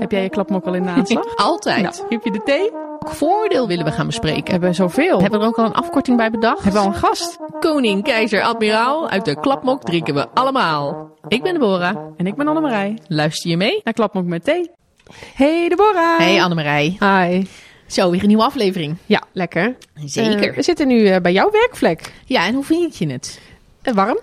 Heb jij je klapmok al in de aanslag? Altijd. Nou, heb je de thee? Welk voordeel willen we gaan We bespreken? hebben zoveel. Hebben we er ook al een afkorting bij bedacht? Hebben we al een gast? Koning, keizer, admiraal, uit de klapmok drinken we allemaal. Ik ben Deborah. En ik ben Annemarij. Luister je mee? Naar klapmok met thee. Hey Deborah. Hey Annemarij. Hi. Zo, weer een nieuwe aflevering. Ja, lekker. Zeker. Eh, we zitten nu eh, bij jouw werkvlek. ja, en hoe vind je het? Eh, warm?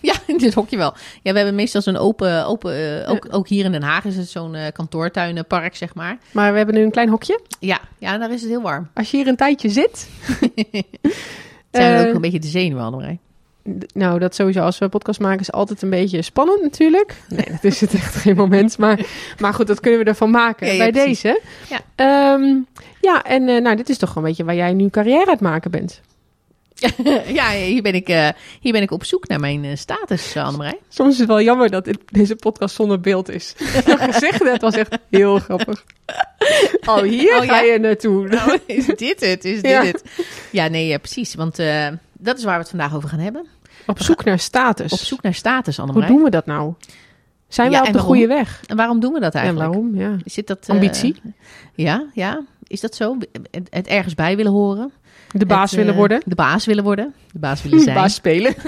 Ja, in dit hokje wel. Ja, we hebben meestal zo'n open, open eh, ook, ook hier in Den Haag is het zo'n eh, kantoortuinenpark, zeg maar. Maar we hebben nu een klein hokje. Ja, ja, daar is het heel warm. Als je hier een tijdje zit. Zijn we Eh, ook een beetje de zenuwen, Annemarij? Nou, dat sowieso als we podcast maken is altijd een beetje spannend natuurlijk. Nee, dat is het echt geen moment. Maar, maar goed, dat kunnen we ervan maken Ja, ja, bij precies. deze. Ja. Ehm, ja, en nou, dit is toch gewoon een beetje waar jij nu carrière aan het maken bent. ja, hier ben, ik, eh, hier ben ik op zoek naar mijn eh, status, uh, Annemarij. Soms is het wel jammer dat deze podcast zonder beeld is. Dat gezegd net was echt heel grappig. Oh, hier Oh, ga ja? je naartoe. Nou, is dit het? Is dit Ja. het? Ja, nee, ja, precies. Want dat is waar we het vandaag over gaan hebben. Op zoek naar status. Op zoek naar status, Hoe Annemarij. doen we dat nou? Zijn we op en de waarom? goede weg? En waarom doen we dat En eigenlijk? waarom? Ja. Zit dat, Ambitie? ja, ja. Is dat zo? Het, het ergens bij willen horen? De baas Het, willen eh, worden. De baas willen worden? De baas willen zijn? Baas spelen.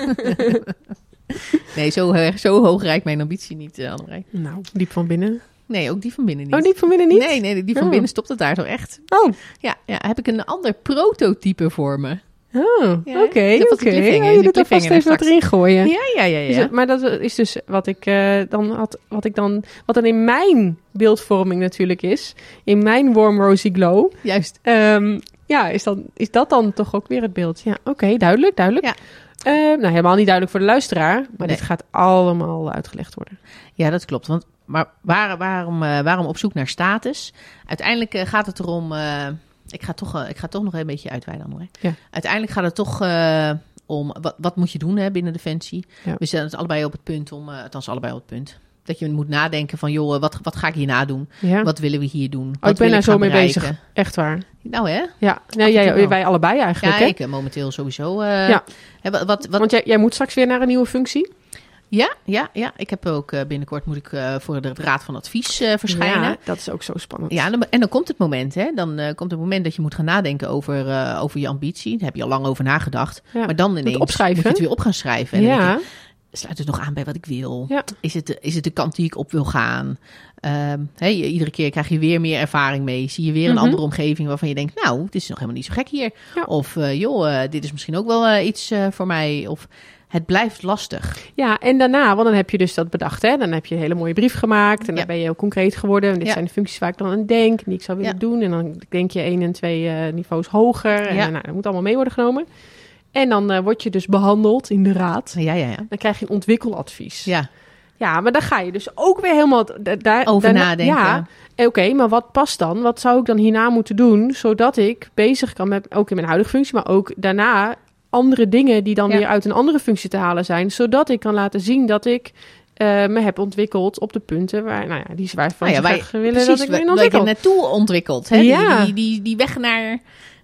Nee, zo, erg- zo hoog rijdt mijn ambitie niet, Annemarij. Nou, diep van binnen. Nee, ook die van binnen niet. Oh, diep van binnen niet? Nee, nee, die van Oh. binnen stopt het daar toch echt. Oh, Ja, ja, heb ik een ander prototype voor me. oh oké. oké. je doet er vast even wat erin gooien. Ja, ja, ja, ja. maar dat is dus wat ik eh, dan had, wat ik dan, wat dan in mijn beeldvorming natuurlijk is, in mijn warm rosy glow, Juist. Ehm, ja, is, dan, is dat dan toch ook weer het beeld? Ja, oké, duidelijk, duidelijk. Ja. Ehm, nou, helemaal niet duidelijk voor de luisteraar, maar Nee. dit gaat allemaal uitgelegd worden. Ja, dat klopt. Want, maar waar, waarom, eh, waarom op zoek naar status? Uiteindelijk eh, gaat het erom. eh, ik, ga toch, ik ga toch nog een beetje uitweiden, André. Ja. Uiteindelijk gaat het toch om. Wat, wat moet je doen hè, binnen Defensie? Ja. We zijn het allebei op het punt om. althans, allebei op het punt. Dat je moet nadenken van, joh, wat, wat ga ik hierna doen? Ja, Wat willen we hier doen? oh, ik ben daar zo mee bereiken? bezig. Echt waar. Nou hè? Ja, nou, jij, wel. wij allebei eigenlijk, Ja, hè? ik eh, momenteel sowieso. eh, Ja. hè, wat, wat, Want jij, jij moet straks weer naar een nieuwe functie. ja, ja, ja, ik heb ook eh, binnenkort moet ik voor de Raad van Advies verschijnen. Ja, dat is ook zo spannend. Ja, en dan- komt het moment, hè? Dan komt het moment dat je moet gaan nadenken over, over je ambitie. Daar heb je al lang over nagedacht. Ja. Maar dan ineens moet je het weer op gaan schrijven. En dan denk ja. Sluit het nog aan bij wat ik wil? Ja. Is, het, de- is het de kant die ik op wil gaan? Ehm, iedere keer krijg je weer meer ervaring mee. Zie je weer een Mhm. andere omgeving waarvan je denkt... nou, het is nog helemaal niet zo gek hier. Ja. Of eh, joh, eh, dit is misschien ook wel eh, iets voor mij. Of het blijft lastig. ja, en daarna, want dan heb je dus dat bedacht, hè? Dan heb je een hele mooie brief gemaakt en dan ben je heel concreet geworden. En dit Ja. zijn de functies waar ik dan aan denk, die ik zou willen doen. En dan denk je één en twee niveaus hoger. En nou, dat moet allemaal mee worden genomen. En dan eh, word je dus behandeld in de raad. Ja, ja, ja. Dan krijg je een ontwikkeladvies. Ja, Ja, maar dan ga je dus ook weer helemaal da- daar over daarna- nadenken. Ja, oké, maar wat past dan? Wat zou ik dan hierna moeten doen, zodat ik bezig kan met, ook in mijn huidige functie, maar ook daarna andere dingen die dan Ja. weer uit een andere functie te halen zijn, zodat ik kan laten zien dat ik eh, me heb ontwikkeld op de punten waar, nou ja, die is waarvan Nou ja, willen dat ik me in waar je naartoe ontwikkelt. Hè? Ja. Die, die, die, die weg naar,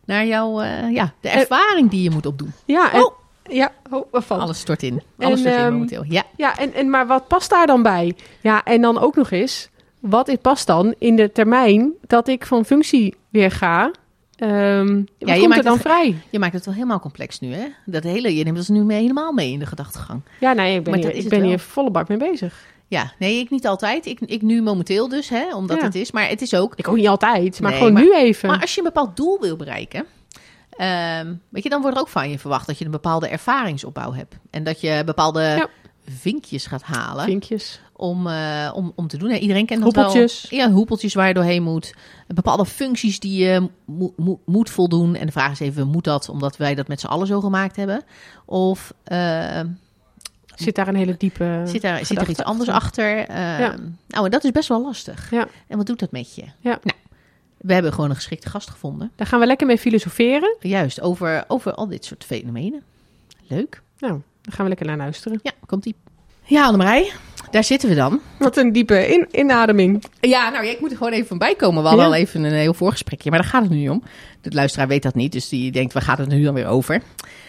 naar jouw, eh, ja, de ervaring die je moet opdoen. Ja, en, Oh. ja, oh, van? Alles stort in. Alles En, stort in ehm, momenteel. Ja. Ja, en, en maar wat past daar dan bij? Ja, en dan ook nog eens, wat past dan in de termijn dat ik van functie weer ga? Ehm wat je komt er maakt dan het- vrij? Je maakt het wel helemaal complex nu, hè? Dat hele, je neemt ons nu mee, helemaal mee in de gedachtegang. Ja, nee, ik ben, Maar hier, ik het ben wel. hier volle bak mee bezig. Ja, nee, ik niet altijd. Ik, ik nu momenteel dus, hè, omdat Ja. het is. Maar het is ook... Ik ook niet altijd, maar Nee, gewoon maar- nu even. Maar als je een bepaald doel wil bereiken... ehm, weet je, dan wordt er ook van je verwacht dat je een bepaalde ervaringsopbouw hebt. En dat je bepaalde Ja. vinkjes gaat halen. Vinkjes. om, eh, om, om te doen. Hè, Iedereen kent dat Hoepeltjes. wel. Ja, hoepeltjes waar je doorheen moet. Bepaalde functies die je mo- mo- moet voldoen. En de vraag is even, moet dat omdat wij dat met z'n allen zo gemaakt hebben? Of eh, Zit daar een hele diepe zit, daar, zit er iets anders achter? Eh, Ja. Nou, en dat is best wel lastig. Ja. En wat doet dat met je? Ja. Nou, we hebben gewoon een geschikte gast gevonden. Daar gaan we lekker mee filosoferen. Juist, over, over al dit soort fenomenen. Leuk. Nou, daar gaan we lekker naar luisteren. Ja, komt-ie. Ja, Annemarij, daar zitten we dan. Wat een diepe in inademing. Ja, nou ja, ik moet er gewoon even van bijkomen. We hadden Ja. al even een heel voorgesprekje, maar daar gaat het nu om. De luisteraar weet dat niet, dus die denkt, waar gaat het nu dan weer over?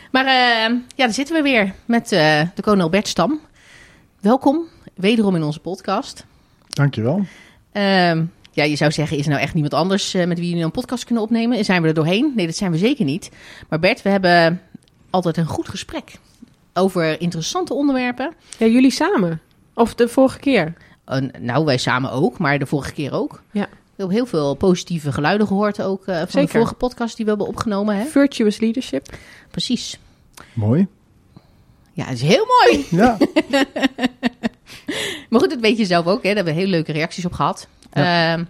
Maar eh, ja, daar zitten we weer met eh, de koning Albert Stam. Welkom, wederom in onze podcast. Dankjewel. Ehm, Ja, je zou zeggen, is er nou echt niemand anders eh, met wie jullie een podcast kunnen opnemen? En zijn we er doorheen? Nee, dat zijn we zeker niet. Maar Bert, we hebben altijd een goed gesprek over interessante onderwerpen. Ja, jullie samen. Of de vorige keer. Uh, nou, wij samen ook, maar de vorige keer ook. Ja. We hebben heel veel positieve geluiden gehoord ook uh, van Zeker. de vorige podcast die we hebben opgenomen. Hè? Virtuous leadership. Precies. Mooi. Ja, dat is heel mooi. Ja. maar goed, dat weet je zelf ook. Hè? Daar hebben we hele leuke reacties op gehad. Ja. Uh,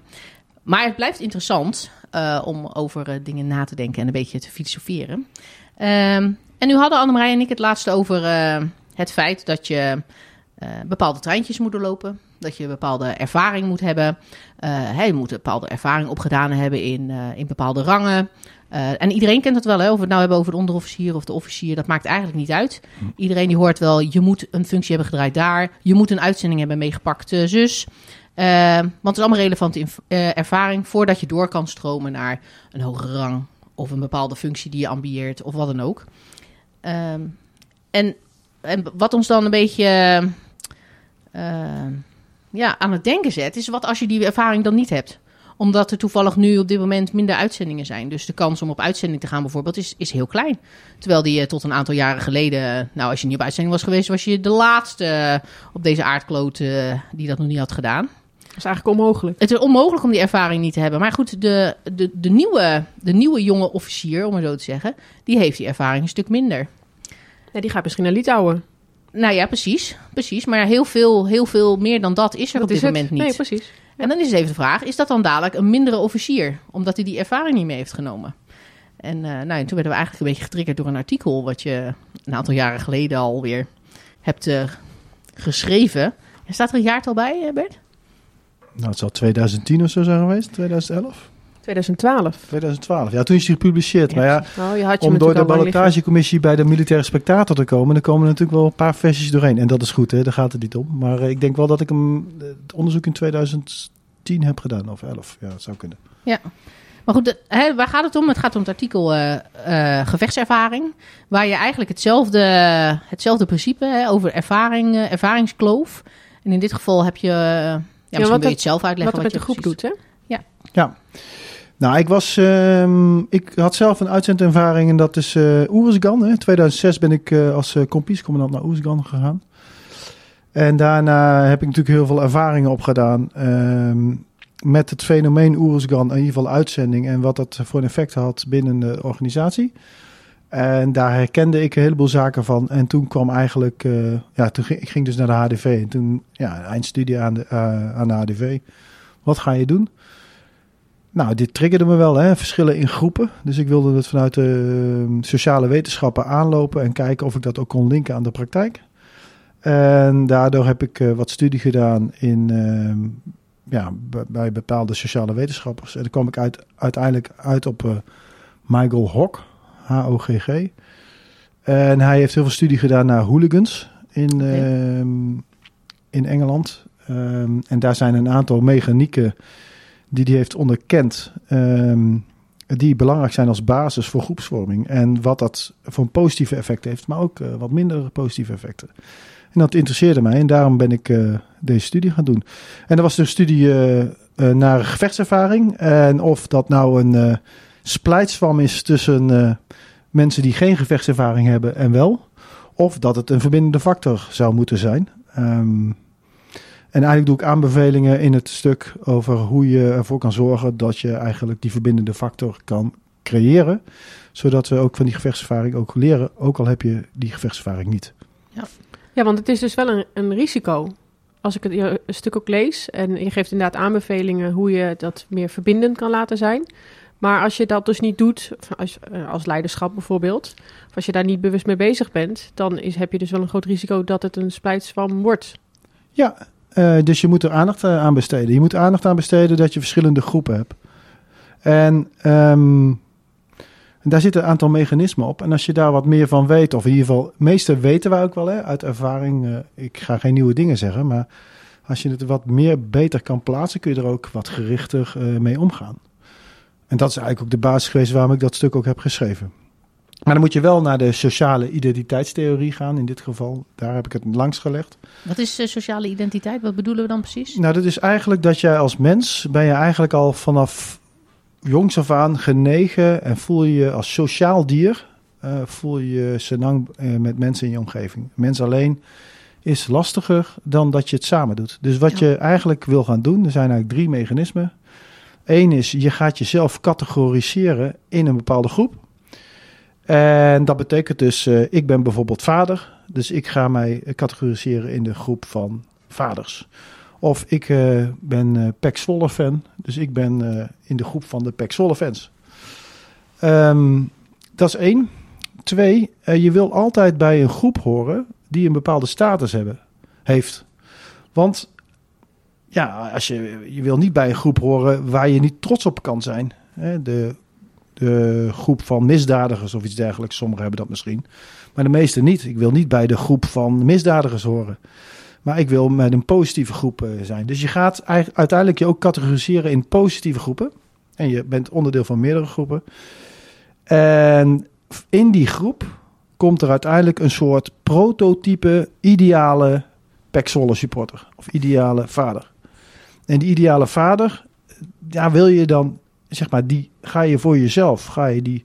maar het blijft interessant uh, om over uh, dingen na te denken en een beetje te filosoferen. Ehm, en nu hadden Annemarij en ik het laatst over eh, het feit dat je bepaalde treintjes moet doorlopen. Dat je bepaalde ervaring moet hebben. Hey, je moet een bepaalde ervaring opgedaan hebben in, in bepaalde rangen. Uh, en iedereen kent dat wel, hè? of we het nou hebben over de onderofficier of de officier, dat maakt eigenlijk niet uit. Hm. Iedereen die hoort wel, je moet een functie hebben gedraaid daar, je moet een uitzending hebben meegepakt uh, zus. Uh, want het is allemaal relevante ervaring voordat je door kan stromen naar een hogere rang of een bepaalde functie die je ambieert of wat dan ook. Um, en, en, wat ons dan een beetje ja, aan het denken zet, is wat als je die ervaring dan niet hebt omdat er toevallig nu op dit moment minder uitzendingen zijn. Dus de kans om op uitzending te gaan bijvoorbeeld is, is heel klein. Terwijl die tot een aantal jaren geleden... Nou, als je niet op uitzending was geweest... was je de laatste op deze aardkloot uh, die dat nog niet had gedaan. Dat is eigenlijk onmogelijk. Het is onmogelijk om die ervaring niet te hebben. Maar goed, de, de, de, nieuwe, de nieuwe jonge officier, om het zo te zeggen... die heeft die ervaring een stuk minder. Ja, die gaat misschien naar Litouwen. Nou ja, precies. precies. Maar heel veel, heel veel meer dan dat is er dat op dit het. moment niet. Nee, precies. En dan is het even de vraag, is dat dan dadelijk een mindere officier? Omdat hij die ervaring niet mee heeft genomen. En uh, nou, en toen werden we eigenlijk een beetje getriggerd door een artikel... wat je een aantal jaren geleden alweer hebt uh, geschreven. Er staat er een jaartal bij, uh, Bert? Nou, het zal 2010 of zo zijn geweest, 2011? 2012. 2012, ja, toen is hij gepubliceerd. Ja. Maar ja, Oh, je had je om door de ballotagecommissie bij de militaire spectator te komen, dan komen er natuurlijk wel een paar versies doorheen. En dat is goed, hè? daar gaat het niet om. Maar eh, ik denk wel dat ik hem, eh, het onderzoek in 2010 heb gedaan, of 11. Ja, dat zou kunnen. Ja. Maar goed, de, hè, waar gaat het om? Het gaat om het artikel uh, uh, gevechtservaring. Waar je eigenlijk hetzelfde, hetzelfde principe hè, over ervaring, uh, ervaringskloof. En in dit geval heb je... ja, misschien wil je het, zelf uitleggen. Wat het je met de groep precies- doet, hè? Ja. Nou, ik was, ehm, ik had zelf een uitzendervaring en dat is uh. In 2006 ben ik uh, als uh, kompiescommandant naar Oeruzgan gegaan. En daarna heb ik natuurlijk heel veel ervaringen opgedaan ehm, met het fenomeen Oeruzgan, in ieder geval uitzending en wat dat voor een effect had binnen de organisatie. En daar herkende ik een heleboel zaken van. En toen kwam eigenlijk, uh, ja, toen ik ging dus naar de HDV. En toen, ja, eindstudie aan de, aan de HDV. Wat ga je doen? Nou, dit triggerde me wel, hè? verschillen in groepen. Dus ik wilde het vanuit de uh, sociale wetenschappen aanlopen en kijken of ik dat ook kon linken aan de praktijk. En daardoor heb ik uh, wat studie gedaan in, uh, ja, bij bepaalde sociale wetenschappers. En dan kwam ik uit, uiteindelijk uit op uh, Michael Hock, H-O-G-G. En hij heeft heel veel studie gedaan naar hooligans in, okay. in Engeland. Um, en daar zijn een aantal mechanieken die hij heeft onderkend, um, die belangrijk zijn als basis voor groepsvorming. En wat dat voor een positieve effect heeft, maar ook uh, wat minder positieve effecten. En dat interesseerde mij en daarom ben ik uh, deze studie gaan doen. En dat was een studie uh, naar gevechtservaring. En of dat nou een splijtswam is tussen mensen die geen gevechtservaring hebben en wel. Of dat het een verbindende factor zou moeten zijn. Um, en eigenlijk doe ik aanbevelingen in het stuk over hoe je ervoor kan zorgen dat je eigenlijk die verbindende factor kan creëren. Zodat we ook van die gevechtservaring ook leren, ook al heb je die gevechtservaring niet. Ja, ja want het is dus wel een, een risico. Als ik het een stuk ook lees en je geeft inderdaad aanbevelingen hoe je dat meer verbindend kan laten zijn. Maar als je dat dus niet doet, als, als leiderschap bijvoorbeeld, of als je daar niet bewust mee bezig bent, dan is, heb je dus wel een groot risico dat het een splijtswam wordt. Ja, uh, dus je moet er aandacht uh, aan besteden. Je moet aandacht aan besteden dat je verschillende groepen hebt. En um, daar zitten een aantal mechanismen op. En als je daar wat meer van weet, of in ieder geval, meeste weten wij ook wel hè, uit ervaring. Uh, ik ga geen nieuwe dingen zeggen, maar als je het wat meer beter kan plaatsen, kun je er ook wat gerichter mee omgaan. En dat is eigenlijk ook de basis geweest waarom ik dat stuk ook heb geschreven. Maar dan moet je wel naar de sociale identiteitstheorie gaan. In dit geval, daar heb ik het langs gelegd. Wat is eh, sociale identiteit? Wat bedoelen we dan precies? Nou, dat is eigenlijk dat jij als mens ben je eigenlijk al vanaf jongs af aan genegen en voel je je als sociaal dier. eh, voel je je senang eh, met mensen in je omgeving. Mens alleen is lastiger dan dat je het samen doet. Dus wat Ja. je eigenlijk wil gaan doen, er zijn eigenlijk drie mechanismen. Eén is, je gaat jezelf categoriseren in een bepaalde groep. En dat betekent dus, eh, ik ben bijvoorbeeld vader, dus ik ga mij categoriseren in de groep van vaders. Of ik eh, ben eh Zwolle fan, dus ik ben eh, in de groep van de Pek fans. Ehm, dat is één. Twee, eh, je wil altijd bij een groep horen die een bepaalde status hebben, heeft. Want ja, als je, je wil niet bij een groep horen waar je niet trots op kan zijn. De, groep van misdadigers of iets dergelijks. Sommigen hebben dat misschien. Maar de meeste niet. Ik wil niet bij de groep van misdadigers horen. Maar ik wil met een positieve groep eh, zijn. Dus je gaat uiteindelijk je ook categoriseren in positieve groepen. En je bent onderdeel van meerdere groepen. En in die groep komt er uiteindelijk een soort prototype ideale Pek Zwolle supporter. Of ideale vader. En die ideale vader, ja, wil je dan, zeg maar, die ga je voor jezelf, ga je die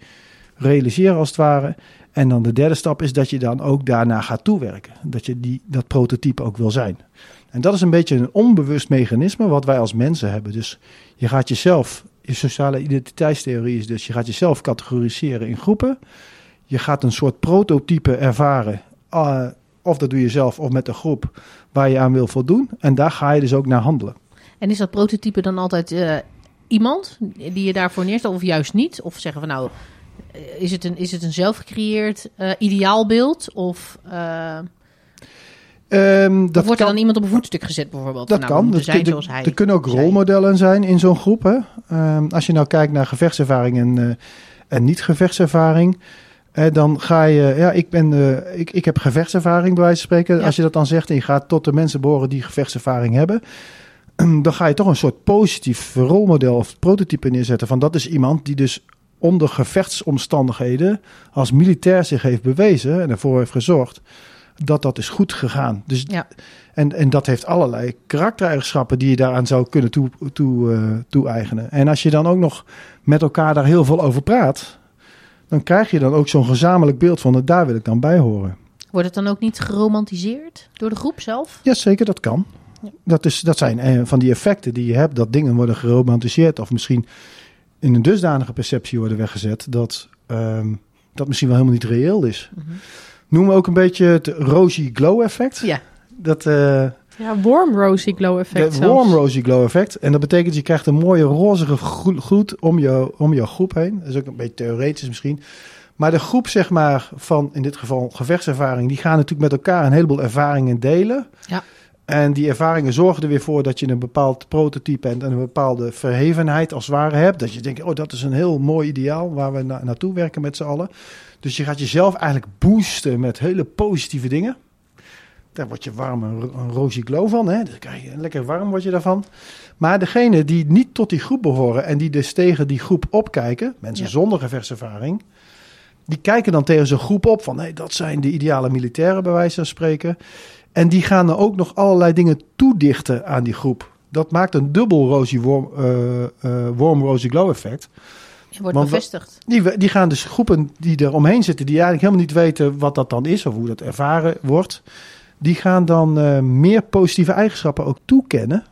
realiseren als het ware. En dan de derde stap is dat je dan ook daarna gaat toewerken. Dat je die, dat prototype ook wil zijn. En dat is een beetje een onbewust mechanisme wat wij als mensen hebben. Dus je gaat jezelf, je sociale identiteitstheorie is dus, je gaat jezelf categoriseren in groepen. Je gaat een soort prototype ervaren. eh, of dat doe je zelf of met een groep waar je aan wil voldoen. En daar ga je dus ook naar handelen. En is dat prototype dan altijd eh, iemand die je daarvoor neerstelt of juist niet? Of zeggen we nou, is het een, is het een zelfgecreëerd eh, ideaalbeeld? Of, eh, Ehm, dat wordt er kan, dan iemand op een voetstuk gezet bijvoorbeeld? dat van, nou, kan. Dat zijn zoals hij. er kunnen ook rolmodellen zijn in zo'n groep. Hè? Ehm, als je nou kijkt naar gevechtservaring en, eh, en niet-gevechtservaring. dan ga je, ja, ik, ben, ik, ik heb gevechtservaring bij wijze van spreken. Ja. Als je dat dan zegt en je gaat tot de mensen behoren die gevechtservaring hebben. Dan ga je toch een soort positief rolmodel of prototype neerzetten. Van dat is iemand die dus onder gevechtsomstandigheden als militair zich heeft bewezen en ervoor heeft gezorgd dat dat is goed gegaan. Dus, Ja. en, en dat heeft allerlei karaktereigenschappen die je daaraan zou kunnen toe, toe, eh, toe-eigenen. En als je dan ook nog met elkaar daar heel veel over praat, dan krijg je dan ook zo'n gezamenlijk beeld van daar wil ik dan bij horen. Wordt het dan ook niet geromantiseerd door de groep zelf? Ja, zeker, dat kan. Dat, is, dat zijn eh, van die effecten die je hebt, dat dingen worden geromantiseerd of misschien in een dusdanige perceptie worden weggezet dat ehm, dat misschien wel helemaal niet reëel is. Mhm. Noem ook een beetje het rosy glow effect. Ja. Dat, eh Ja, warm rosy glow effect de zelfs. warm rosy glow effect. En dat betekent je krijgt een mooie rozige glo- gloed om je, om je groep heen. Dat is ook een beetje theoretisch misschien. Maar de groep, zeg maar, van in dit geval gevechtservaring, die gaan natuurlijk met elkaar een heleboel ervaringen delen. Ja. En die ervaringen zorgen er weer voor dat je een bepaald prototype en een bepaalde verhevenheid als het ware hebt. Dat je denkt, oh, dat is een heel mooi ideaal waar we na- naartoe werken met z'n allen. Dus je gaat jezelf eigenlijk boosten met hele positieve dingen. Daar word je warm een, ro- een rosy glow van. Hè? Krijg je lekker warm word je daarvan. Maar degene die niet tot die groep behoren en die dus tegen die groep opkijken, mensen Ja. zonder gevechtservaring, die kijken dan tegen zo'n groep op van, hé, dat zijn de ideale militairen bij wijze van spreken. En die gaan er ook nog allerlei dingen toedichten aan die groep. Dat maakt een dubbel rosy warm, eh, eh, warm rosy glow effect. Je wordt Want- bevestigd. Die, die gaan dus groepen die er omheen zitten, die eigenlijk helemaal niet weten wat dat dan is of hoe dat ervaren wordt. Die gaan dan eh, meer positieve eigenschappen ook toekennen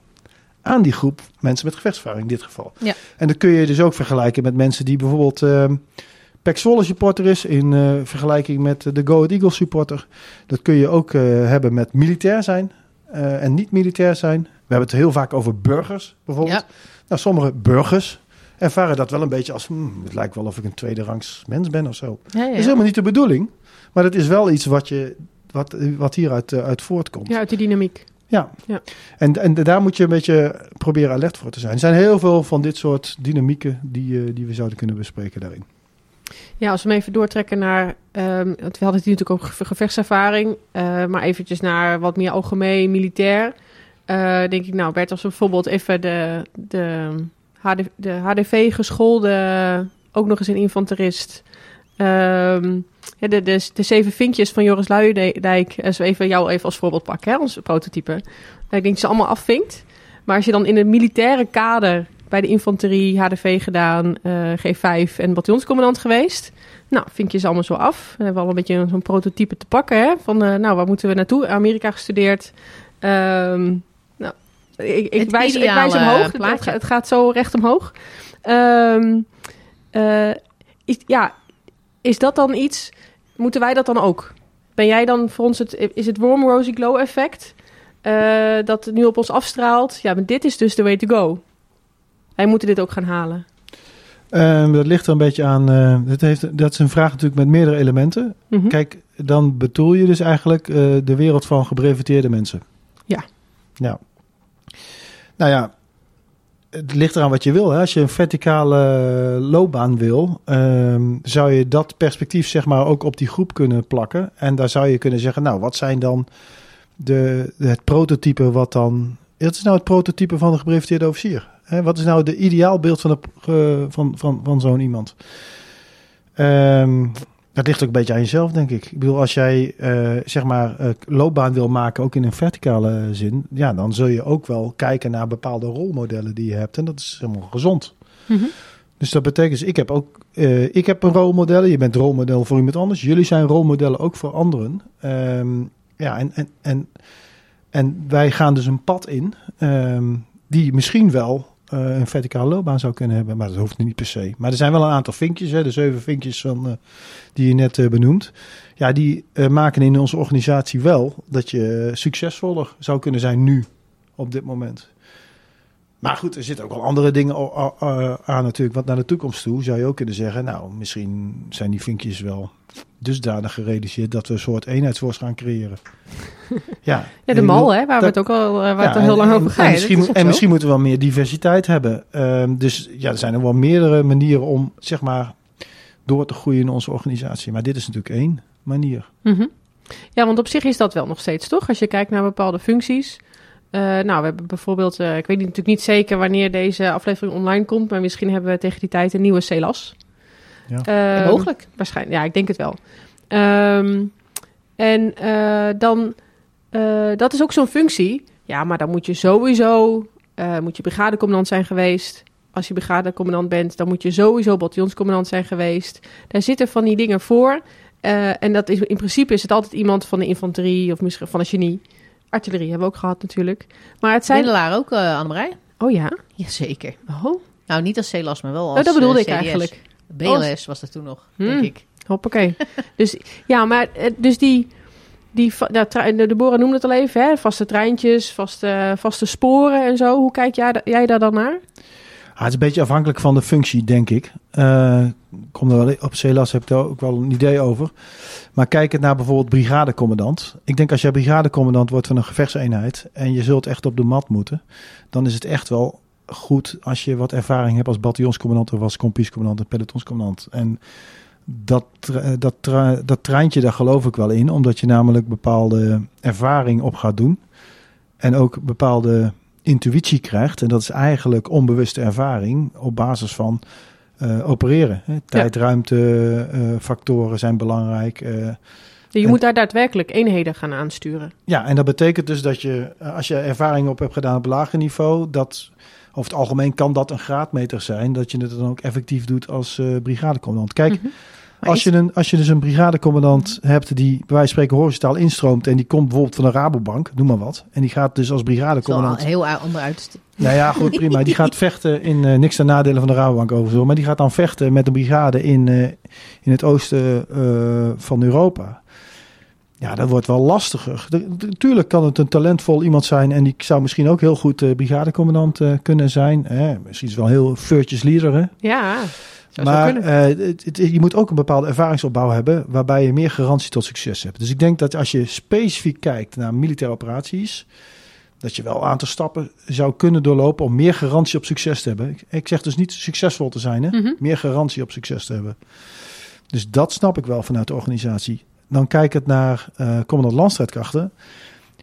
aan die groep mensen met gevechtservaring in dit geval. Ja. En dat kun je dus ook vergelijken met mensen die bijvoorbeeld eh Pek Zwolle supporter is in eh, vergelijking met de Go Ahead Eagles supporter. Dat kun je ook eh, hebben met militair zijn eh, en niet militair zijn. We hebben het heel vaak over burgers bijvoorbeeld. Ja. Nou, sommige burgers ervaren dat wel een beetje als... hmm, het lijkt wel of ik een tweede rangs mens ben of zo. Ja, ja. Dat is helemaal niet de bedoeling. Maar dat is wel iets wat, je, wat, wat hieruit eh, uit voortkomt. Ja, uit die dynamiek. Ja. Ja. En, en daar moet je een beetje proberen alert voor te zijn. Er zijn heel veel van dit soort dynamieken die, eh, die we zouden kunnen bespreken daarin. Ja, als we hem even doortrekken naar... ehm, want we hadden het natuurlijk ge- gevechtservaring. eh, maar eventjes naar wat meer algemeen militair. eh, denk ik, nou Bert, als we bijvoorbeeld even de, de, de HDV geschoolde... ook nog eens een infanterist... ehm, de, de, zeven vinkjes van Joris Luijendijk, als we even jou even als voorbeeld pakken, hè, ons prototype. Ik denk dat ze allemaal afvinkt. Maar als je dan in het militaire kader bij de infanterie, HDV gedaan, eh, G5 en bataljonscommandant geweest. Nou, vink je ze allemaal zo af. We hebben al een beetje zo'n prototype te pakken. Hè? Van, eh, nou, waar moeten we naartoe? Amerika gestudeerd. Ehm, nou, ik, wijs, ik wijs omhoog. Het, het gaat zo recht omhoog. Ehm, eh, is, ja, is dat dan iets... Moeten wij dat dan ook? Ben jij dan voor ons het... Is het warm rosy glow effect... dat het nu op ons afstraalt? Ja, maar dit is dus the way to go. Wij moeten dit ook gaan halen. Ehm, dat ligt er een beetje aan. eh, dat, heeft, dat is een vraag natuurlijk met meerdere elementen. Mhm. Kijk, dan bedoel je dus eigenlijk eh, de wereld van gebreveteerde mensen. Ja. Ja. Nou ja, het ligt eraan wat je wil. Hè. Als je een verticale loopbaan wil, ehm, zou je dat perspectief zeg maar ook op die groep kunnen plakken. En daar zou je kunnen zeggen, nou, wat zijn dan de, het prototype wat dan... Wat is nou het prototype van de gebreveteerde officier? Hè, wat is nou de ideaalbeeld van, de, ge- van, van, van zo'n iemand? Ehm, dat ligt ook een beetje aan jezelf, denk ik. Ik bedoel, als jij eh, zeg maar eh, loopbaan wil maken, ook in een verticale zin, ja, dan zul je ook wel kijken naar bepaalde rolmodellen die je hebt. En dat is helemaal gezond. Mhm. Dus dat betekent, dus ik heb ook, eh, ik heb een rolmodel. Je bent rolmodel voor iemand anders. Jullie zijn rolmodellen ook voor anderen. Ehm, ja, en, en, en, en wij gaan dus een pad in ehm, die misschien wel eh, een verticale loopbaan zou kunnen hebben. Maar dat hoeft niet per se. Maar er zijn wel een aantal vinkjes, hè, de zeven vinkjes van, eh, die je net eh, benoemt. Ja, die maken in onze organisatie wel dat je succesvoller zou kunnen zijn nu, op dit moment. Maar goed, er zitten ook wel andere dingen aan natuurlijk. Want naar de toekomst toe zou je ook kunnen zeggen... nou, misschien zijn die vinkjes wel dusdanig gerealiseerd... dat we een soort eenheidsworst gaan creëren. ja, Ja, de En mal, hè, waar we het ook al, eh, waar ja, het al heel en- lang en- over En gaat. misschien, en misschien moeten we wel meer diversiteit hebben. Ehm, dus ja, er zijn er wel meerdere manieren om, zeg maar... door te groeien in onze organisatie. Maar dit is natuurlijk één manier. Mhm. Ja, want op zich is dat wel nog steeds, toch? Als je kijkt naar bepaalde functies. Eh, nou, we hebben bijvoorbeeld, eh, ik weet natuurlijk niet zeker wanneer deze aflevering online komt, maar misschien hebben we tegen die tijd een nieuwe CELAS. Ja. Ehm, mogelijk. Waarschijnlijk, ja, ik denk het wel. Ehm, en eh, dan, eh, dat is ook zo'n functie. Ja, maar dan moet je sowieso, eh, moet je brigadecommandant zijn geweest. Als je brigadecommandant bent, dan moet je sowieso bataljonscommandant zijn geweest. Daar zitten van die dingen voor. Eh, en dat is, in principe is het altijd iemand van de infanterie of misschien van een genie. Artillerie hebben we ook gehad natuurlijk. Maar het zijn... Middelaar ook, eh Annemarij? Oh ja? Jazeker. Oh, Nou, niet als CELAS, maar wel als oh dat bedoelde eh, ik eigenlijk. BLS was dat toen nog, Hmm. denk ik. Hoppakee. dus ja, maar eh, dus die... die nou, de, Bora noemde het al even, hè? vaste treintjes, vaste, vaste sporen en zo. Hoe kijk jij, jij daar dan naar? Ah, het is een beetje afhankelijk van de functie, denk ik. Eh, ik kom er wel op CELAS heb ik daar ook wel een idee over. Maar kijk het naar bijvoorbeeld brigadecommandant. Ik denk als jij brigadecommandant wordt van een gevechtseenheid en je zult echt op de mat moeten, dan is het echt wel goed als je wat ervaring hebt als bataljonscommandant of als kompiescommandant en pelotonscommandant. En dat, tre- dat, dat treintje, daar geloof ik wel in, omdat je namelijk bepaalde ervaring op gaat doen. En ook bepaalde intuïtie krijgt. En dat is eigenlijk onbewuste ervaring op basis van eh, opereren. Hè. Tijd, ruimte, eh, factoren zijn belangrijk. eh. Je En- moet daar daadwerkelijk eenheden gaan aansturen. ja, en dat betekent dus dat je, als je ervaring op hebt gedaan op lager niveau, dat over het algemeen kan dat een graadmeter zijn, dat je het dan ook effectief doet als brigadecommandant. Kijk, Mhm. Als je, een, als je dus een brigadecommandant hebt die bij wijze van spreken horizontaal instroomt en die komt bijvoorbeeld van de Rabobank, noem maar wat, en die gaat dus als Het is wel brigadecommandant heel onderuit. Nou ja, goed, prima. Die gaat vechten in eh, niks ten nadele van de Rabobank overigens. Maar die gaat dan vechten met een brigade in, eh, in het oosten eh, van Europa. Ja, dat wordt wel lastiger. De- de- Tuurlijk kan het een talentvol iemand zijn. En die zou misschien ook heel goed eh, brigadecommandant kunnen zijn. Eh, misschien is wel heel virtuous leader. Hè? Ja, zou Maar eh, het- het- je moet ook een bepaalde ervaringsopbouw hebben. Waarbij je meer garantie tot succes hebt. Dus ik denk dat als je specifiek kijkt naar militaire operaties dat je wel een aantal stappen zou kunnen doorlopen om meer garantie op succes te hebben. Ik, ik zeg dus niet succesvol te zijn, hè? Mhm. meer garantie op succes te hebben. Dus dat snap ik wel vanuit de organisatie. Dan kijk het naar eh commandant landstrijdkrachten.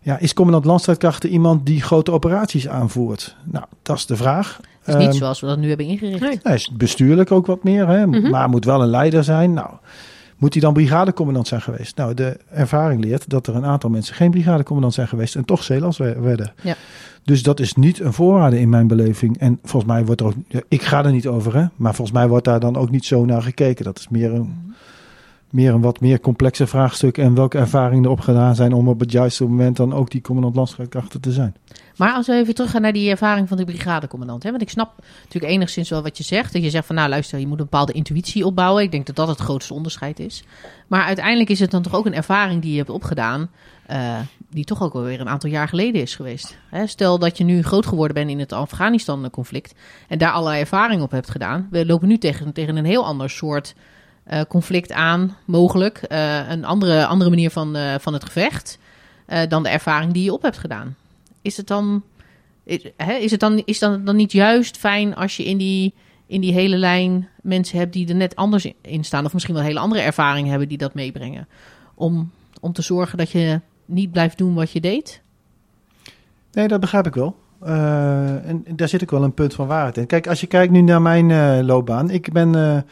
Ja, is commandant landstrijdkrachten iemand die grote operaties aanvoert? Nou, dat is de vraag. Is niet Ehm, zoals we dat nu hebben ingericht. Nee. Hij is bestuurlijk ook wat meer, hè? Mhm. maar moet wel een leider zijn. Nou, moet hij dan brigadecommandant zijn geweest? Nou, de ervaring leert dat er een aantal mensen geen brigadecommandant zijn geweest en toch zeelans we- werden. Ja. Dus dat is niet een voorwaarde in mijn beleving. En volgens mij wordt er ook, ik ga er niet over, hè? maar volgens mij wordt daar dan ook niet zo naar gekeken. Dat is meer een, meer een wat meer complexe vraagstuk en welke ervaringen erop gedaan zijn om op het juiste moment dan ook die commandant landstrijdkrachten te zijn. Maar als we even teruggaan naar die ervaring van de brigadecommandant. Hè? Want ik snap natuurlijk enigszins wel wat je zegt. Dat je zegt van nou luister, je moet een bepaalde intuïtie opbouwen. Ik denk dat dat het grootste onderscheid is. Maar uiteindelijk is het dan toch ook een ervaring die je hebt opgedaan. eh, die toch ook alweer een aantal jaar geleden is geweest. Hè? Stel dat je nu groot geworden bent in het Afghanistan-conflict. En daar allerlei ervaring op hebt gedaan. We lopen nu tegen, tegen een heel ander soort eh, conflict aan, mogelijk. Eh, een andere, andere manier van, eh, van het gevecht. dan de ervaring die je op hebt gedaan. Is het dan, is, hè, is het dan, is dan, dan niet juist fijn als je in die, in die hele lijn mensen hebt die er net anders in- staan, of misschien wel hele andere ervaring hebben die dat meebrengen? Om, om te zorgen dat je niet blijft doen wat je deed? Nee, dat begrijp ik wel. En daar zit ook wel een punt van waarheid in. Kijk, als je kijkt nu naar mijn loopbaan. Ik ben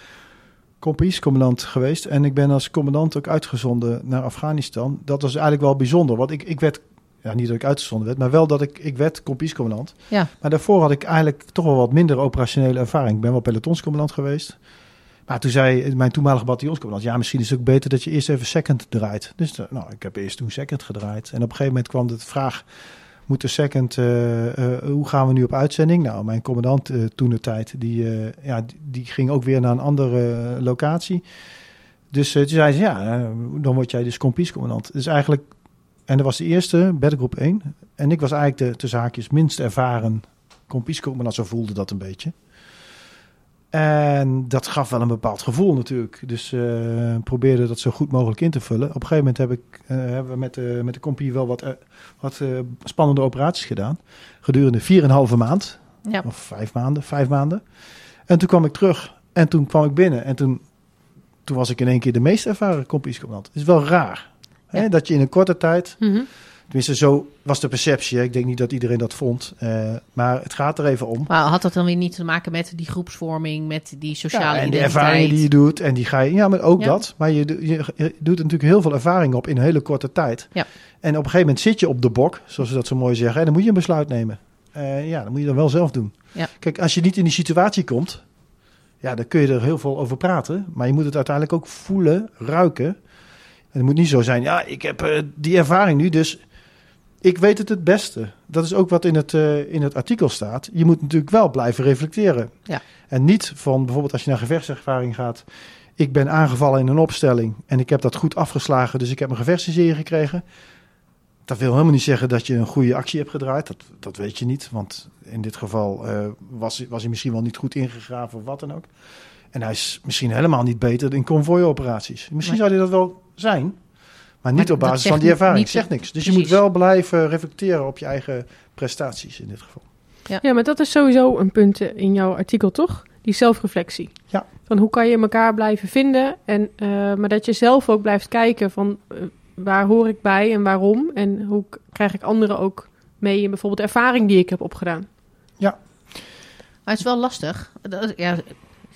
eh commandant geweest en ik ben als commandant ook uitgezonden naar Afghanistan. Dat was eigenlijk wel bijzonder, want ik, ik werd, ja, niet dat ik uitgezonden werd, maar wel dat ik, ik werd commandant. Ja. Maar daarvoor had ik eigenlijk toch wel wat minder operationele ervaring. Ik ben wel pelotonscommandant geweest. Maar toen zei mijn toenmalige bataljonscommandant, ja, misschien is het ook beter dat je eerst even second draait. Dus eh, nou, ik heb eerst toen second gedraaid. En op een gegeven moment kwam de vraag, moet de second, eh, eh, hoe gaan we nu op uitzending? Nou, mijn commandant eh, toen de tijd, die, ja, die, ging ook weer naar een andere locatie. Dus toen zei ze, ja, dan word jij dus kompiescommandant. Dus eigenlijk, en dat was de eerste, battlegroep 1. En ik was eigenlijk de, tussen haakjes, minst ervaren kompiescommandant. Zo voelde dat een beetje. En dat gaf wel een bepaald gevoel natuurlijk. Dus eh probeerde dat zo goed mogelijk in te vullen. Op een gegeven moment heb ik, eh, hebben we met de, met de compie wel wat, eh, wat spannende operaties gedaan. Gedurende 4,5 maand. Ja. Of vijf maanden, vijf maanden. En toen kwam ik terug. En toen kwam ik binnen. En toen, toen was ik in één keer de meest ervaren kompiescommandant. Het is wel raar. Hè? Dat je in een korte tijd Mhm. Tenminste, zo was de perceptie. Ik denk niet dat iedereen dat vond. Eh, maar het gaat er even om. Maar had dat dan weer niet te maken met die groepsvorming, met die sociale Ja, en de identiteit? ervaringen die je doet. En die ga je. Ja, maar ook Ja. dat. Maar je, je, je doet natuurlijk heel veel ervaring op in een hele korte tijd. Ja. En op een gegeven moment zit je op de bok, zoals ze dat zo mooi zeggen. En dan moet je een besluit nemen. Eh, ja, dan moet je dan wel zelf doen. Ja. Kijk, als je niet in die situatie komt. Ja, dan kun je er heel veel over praten. Maar je moet het uiteindelijk ook voelen, ruiken. En het moet niet zo zijn. Ja, ik heb eh, die ervaring nu, dus ik weet het het beste. Dat is ook wat in het, eh, in het artikel staat. Je moet natuurlijk wel blijven reflecteren. Ja. En niet van bijvoorbeeld als je naar gevechtservaring gaat. Ik ben aangevallen in een opstelling en ik heb dat goed afgeslagen, dus ik heb een gevechtsserie gekregen. Dat wil helemaal niet zeggen dat je een goede actie hebt gedraaid. Dat, dat weet je niet, want in dit geval eh, was, was hij misschien wel niet goed ingegraven of wat dan ook. En hij is misschien helemaal niet beter in konvooioperaties. Misschien Nee. zou hij dat wel zijn, maar niet Maar op basis van die ervaring. niet- zegt niks. Dus je moet wel blijven reflecteren op je eigen prestaties in dit geval. Ja, maar dat is sowieso een punt in jouw artikel, toch? Die zelfreflectie. Ja. Van hoe kan je elkaar blijven vinden, en, eh, maar dat je zelf ook blijft kijken van eh, waar hoor ik bij en waarom. En hoe krijg ik anderen ook mee in bijvoorbeeld de ervaring die ik heb opgedaan. Maar het is wel lastig. Dat- Ja,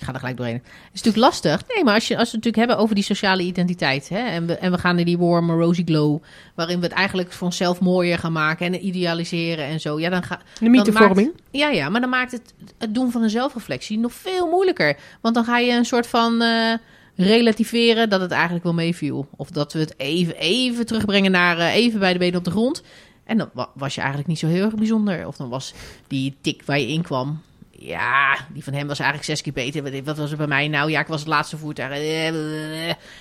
ik ga er gelijk doorheen. Het is natuurlijk lastig. Nee, maar als, je, als we het natuurlijk hebben over die sociale identiteit. Hè, en, we, en we gaan naar die warm rosy glow. Waarin we het eigenlijk voor onszelf mooier gaan maken. En idealiseren en zo. Ja, dan ga, De mythevorming. ja, ja, maar dan maakt het, het doen van een zelfreflectie nog veel moeilijker. Want dan ga je een soort van eh, relativeren dat het eigenlijk wel meeviel. Of dat we het even, even terugbrengen naar eh, even bij de benen op de grond. En dan wa- was je eigenlijk niet zo heel erg bijzonder. Of dan was die tik waar je in kwam. Ja, die van hem was eigenlijk zes keer beter. Wat- Wat was er bij mij? Nou ja, ik was het laatste voertuig.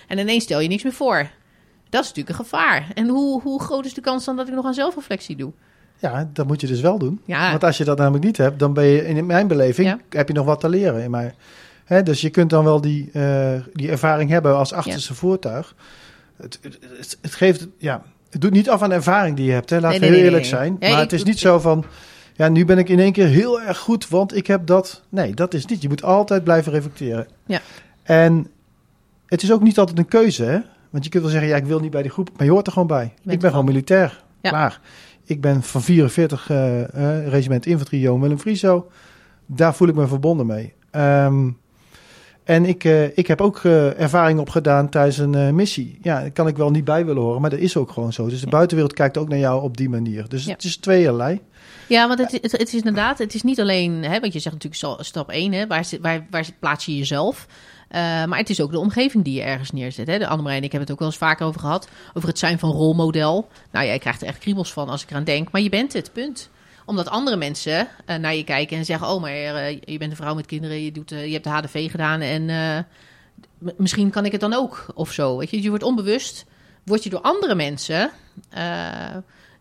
En ineens stel je niks meer voor. Dat is natuurlijk een gevaar. En hoe, hoe groot is de kans dan dat ik nog aan zelfreflectie doe? Ja, dat moet je dus wel doen. Ja, Want als je dat namelijk niet hebt, dan ben je in mijn beleving Ja. heb je nog wat te leren. Hè, dus je kunt dan wel die, eh, die ervaring hebben als achterste voertuig. Het, het, het, het geeft, ja, het doet niet af aan de ervaring die je hebt. Hè. Laten we nee, heel nee, eerlijk zijn. Maar het is niet zo van, ja, nu ben ik in één keer heel erg goed, want ik heb dat. Nee, dat is niet. Je moet altijd blijven reflecteren. Ja. En het is ook niet altijd een keuze, hè. Want je kunt wel zeggen, ja, ik wil niet bij die groep, maar je hoort er gewoon bij. ik ben gewoon militair. Ja. Klaar. Ik ben van 44 eh, eh, regiment infanterie Johan Willem Frieso. daar voel ik me verbonden mee. Ehm, en ik, eh, ik heb ook ervaring opgedaan tijdens een missie. Ja, daar kan ik wel niet bij willen horen, maar dat is ook gewoon zo. Dus de Ja. buitenwereld kijkt ook naar jou op die manier. Dus Ja. het is tweeërlei. Ja, want het, het, is inderdaad, het is niet alleen, hè, want je zegt natuurlijk stap 1, hè, waar, waar, plaats je jezelf? Eh, maar het is ook de omgeving die je ergens neerzet. Hè? De Annemarij en ik hebben het ook wel eens vaker over gehad. Over het zijn van rolmodel. Nou ja, je krijgt er echt kriebels van als ik eraan denk. Maar je bent het, punt. Omdat andere mensen eh, naar je kijken en zeggen... oh, maar eh, je bent een vrouw met kinderen, je, doet, je hebt de HDV gedaan... en misschien kan ik het dan ook, of zo. Weet je, je wordt onbewust, word je door andere mensen...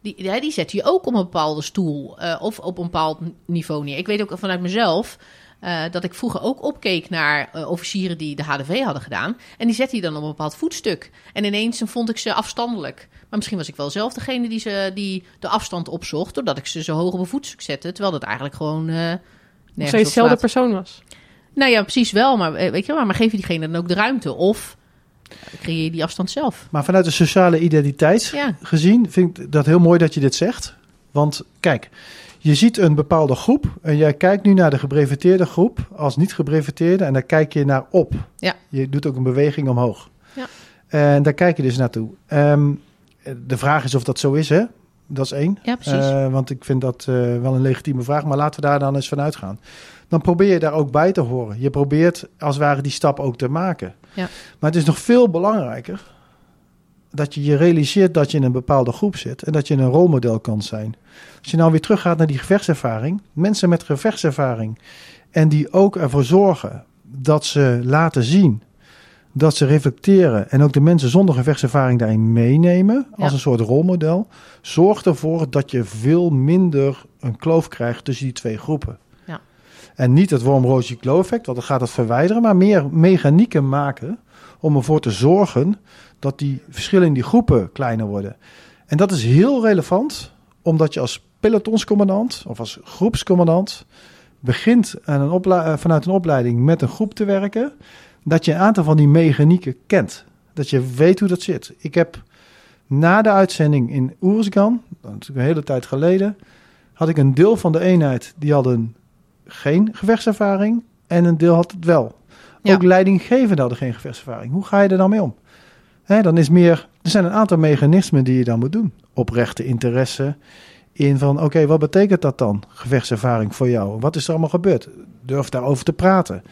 die, die zetten je ook op een bepaalde stoel eh, of op een bepaald niveau neer. Ik weet ook vanuit mezelf eh, dat ik vroeger ook opkeek naar eh, officieren die de HDV hadden gedaan. En die zette je dan op een bepaald voetstuk. En ineens vond ik ze afstandelijk. Maar misschien was ik wel zelf degene die, ze, die de afstand opzocht, doordat ik ze zo hoog op een voetstuk zette. Terwijl dat eigenlijk gewoon. op hetzelfde slaat. persoon was. Nou ja, precies wel. Maar weet je wel, maar geef je diegene dan ook de ruimte? Of creëer je die afstand zelf? Maar vanuit de sociale identiteit Ja, gezien vind ik dat heel mooi dat je dit zegt. Want kijk, je ziet een bepaalde groep en jij kijkt nu naar de gebreveteerde groep als niet gebreveteerde en daar kijk je naar op. Ja. Je doet ook een beweging omhoog. Ja. En daar kijk je dus naartoe. Ehm, de vraag is of dat zo is, hè? Dat is één. ja precies. Eh, want ik vind dat eh, wel een legitieme vraag, maar laten we daar dan eens van uitgaan. Dan probeer je daar ook bij te horen. Je probeert als het ware die stap ook te maken. Ja. Maar het is nog veel belangrijker dat je je realiseert dat je in een bepaalde groep zit en dat je een rolmodel kan zijn. Als je nou weer teruggaat naar die gevechtservaring, mensen met gevechtservaring en die ook ervoor zorgen dat ze laten zien, dat ze reflecteren en ook de mensen zonder gevechtservaring daarin meenemen als Ja. een soort rolmodel, zorgt ervoor dat je veel minder een kloof krijgt tussen die twee groepen. En niet het worm-rosy glow effect, want dan gaat het verwijderen, maar meer mechanieken maken om ervoor te zorgen dat die verschillen in die groepen kleiner worden. En dat is heel relevant, omdat je als pelotonscommandant of als groepscommandant begint aan een eh, vanuit een opleiding met een groep te werken, dat je een aantal van die mechanieken kent. Dat je weet hoe dat zit. Ik heb na de uitzending in Oersgan, dat is een hele tijd geleden, had ik een deel van de eenheid die hadden geen gevechtservaring en een deel had het wel. Ja. Ook leidinggevenden hadden geen gevechtservaring. Hoe ga je er dan mee om? Hè, dan is meer, er zijn een aantal mechanismen die je dan moet doen. Oprechte interesse in van, oké, wat betekent dat dan? Gevechtservaring voor jou. Wat is er allemaal gebeurd? Durf daarover te praten.